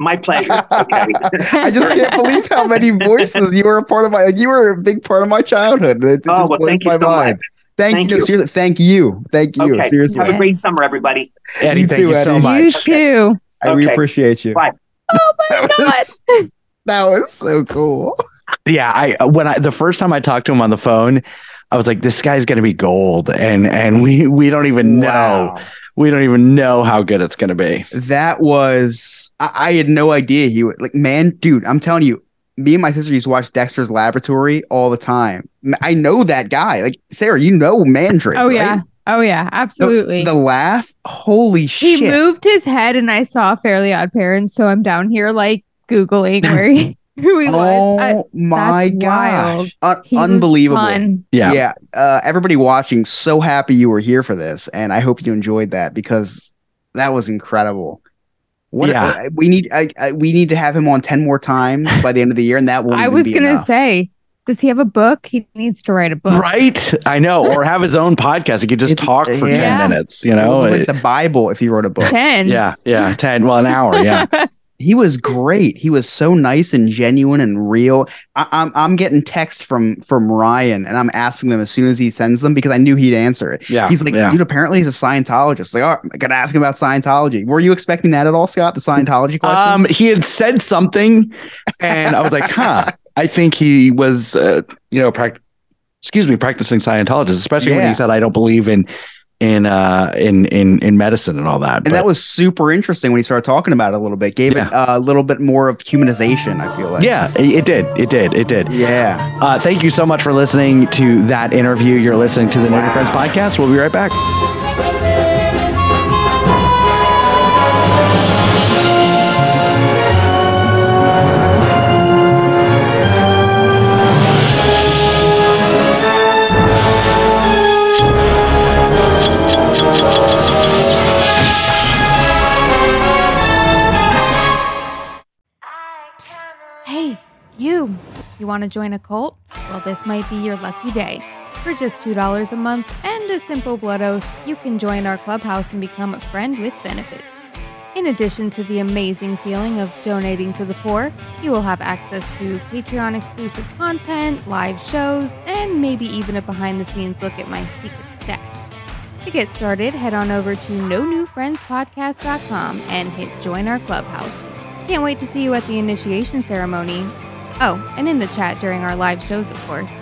My pleasure. Okay. <laughs> I just can't believe how many voices you were a part of my. You were a big part of my childhood. It, it Oh, just well, blows thank you my so mind. much. Thank, Thank you. No, you. seriously, thank you. Thank you. Okay. Seriously, Have a great summer, everybody. Eddie, You thank too, you so much. You too. I we appreciate you. Bye. Oh my <laughs> god. Was, that was so cool. Yeah, I when I the first time I talked to him on the phone, I was like, "This guy's gonna be gold," and and we we don't even know we don't even know how good it's gonna be. That was I, I had no idea he would like man, dude. I'm telling you, me and my sister used to watch Dexter's Laboratory all the time. I know that guy. Like Sarah, you know Mandark. Oh right? yeah. Oh yeah. Absolutely. The, laugh, holy shit! he moved his head and I saw Fairly Odd Parents, so I'm down here like Googling where he <laughs> who he oh was. I- my that's gosh, Un- unbelievable! fun. Yeah, yeah uh, everybody watching so happy you were here for this and i hope you enjoyed that because that was incredible What Yeah. uh, we need? I, I, we need to have him on ten more times by the end of the year, and that will. I was be gonna enough. say, does he have a book? He needs to write a book. Right? I know. Or have his own podcast. He could just It- talk for yeah. 10 minutes, you know? would like the Bible if he wrote a book. Ten. yeah, yeah. 10, well, an hour. Yeah. <laughs> He was great. He was so nice and genuine and real. I, I'm I'm getting texts from from Ryan, and I'm asking them as soon as he sends them because I knew he'd answer it. Yeah. He's like, yeah. dude, apparently he's a Scientologist. Like, oh, I gotta ask him about Scientology. Were you expecting that at all, Scott? The Scientology question? Um, he had said something, and I was like, huh. <laughs> I think he was, uh, you know, prac- excuse me, practicing Scientologist, especially when he said, I don't believe in, in, uh, in, in, in medicine and all that. and that was super interesting when he started talking about it a little bit. Gave Yeah. it a little bit more of humanization. I feel like. yeah, it did. It did. It did. Yeah. Uh, thank you so much for listening to that interview. You're listening to the No New Friends podcast. We'll be right back. Want to join a cult? Well, this might be your lucky day. For just $2 a month and a simple blood oath, you can join our clubhouse and become a friend with benefits. In addition to the amazing feeling of donating to the poor, you will have access to Patreon exclusive content, live shows, and maybe even a behind the scenes look at my secret stash. To get started, head on over to no new friends podcast.com and hit join our clubhouse. Can't wait to see you at the initiation ceremony. Oh, and in the chat during our live shows, of course.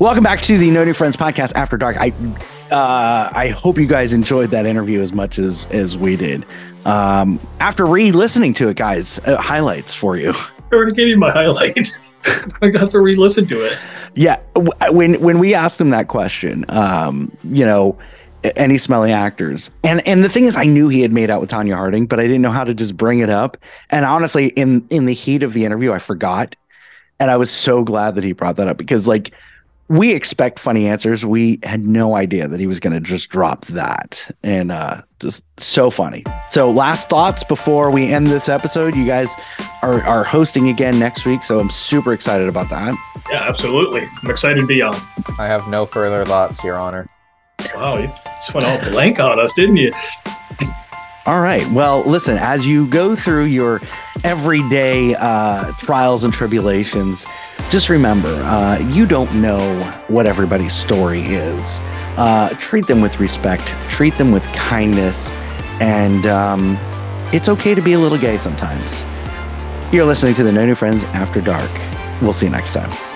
Welcome back to the No New Friends podcast after dark. I uh, I hope you guys enjoyed that interview as much as as we did. Um, after re-listening to it, guys, uh, highlights for you. I <laughs> already gave you my highlight. <laughs> I got to re-listen to it. Yeah, when when we asked him that question, um, you know, any smelly actors, and and the thing is, I knew he had made out with Tonya Harding, but I didn't know how to just bring it up. And honestly, in in the heat of the interview, I forgot, and I was so glad that he brought that up because like we expect funny answers. We had no idea that he was going to just drop that, and uh, just so funny. So, last thoughts before we end this episode. You guys are are hosting again next week, so I'm super excited about that. Yeah, absolutely. I'm excited to be on. I have no further thoughts, Your Honor. Wow, you just went all blank on us, didn't you? All right. Well, listen, as you go through your everyday uh, trials and tribulations, just remember uh, you don't know what everybody's story is. Uh, treat them with respect, treat them with kindness, and um, it's okay to be a little gay sometimes. You're listening to the No New Friends After Dark. We'll see you next time.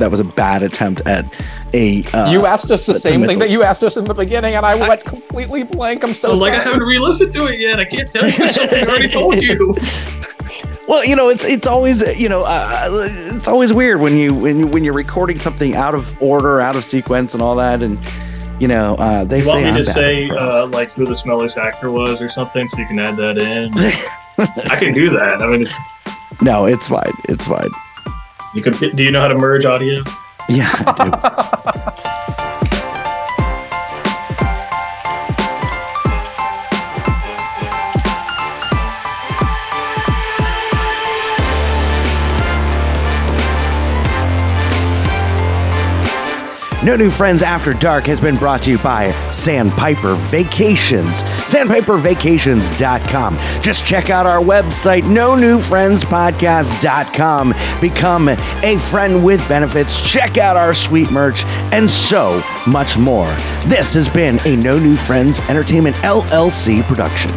That was a bad attempt at a. Uh, you asked us the same thing that you asked us in the beginning, and I went completely blank. I'm so Well, like I haven't re-listened to it yet. I can't tell you something I already told you. <laughs> Well, you know, it's it's always you know uh, it's always weird when you when you, when you're recording something out of order, out of sequence, and all that, and you know uh, they You say want me I'm to say uh, like who the smelliest actor was or something, so you can add that in? <laughs> I can do that. I mean, no, it's fine, it's fine. You could. Do you know how to merge audio? Yeah, <laughs> No New Friends After Dark has been brought to you by Sandpiper Vacations. SandpiperVacations.com. Just check out our website, no new friends podcast.com. Become a friend with benefits. Check out our sweet merch and so much more. This has been a No New Friends Entertainment LLC production.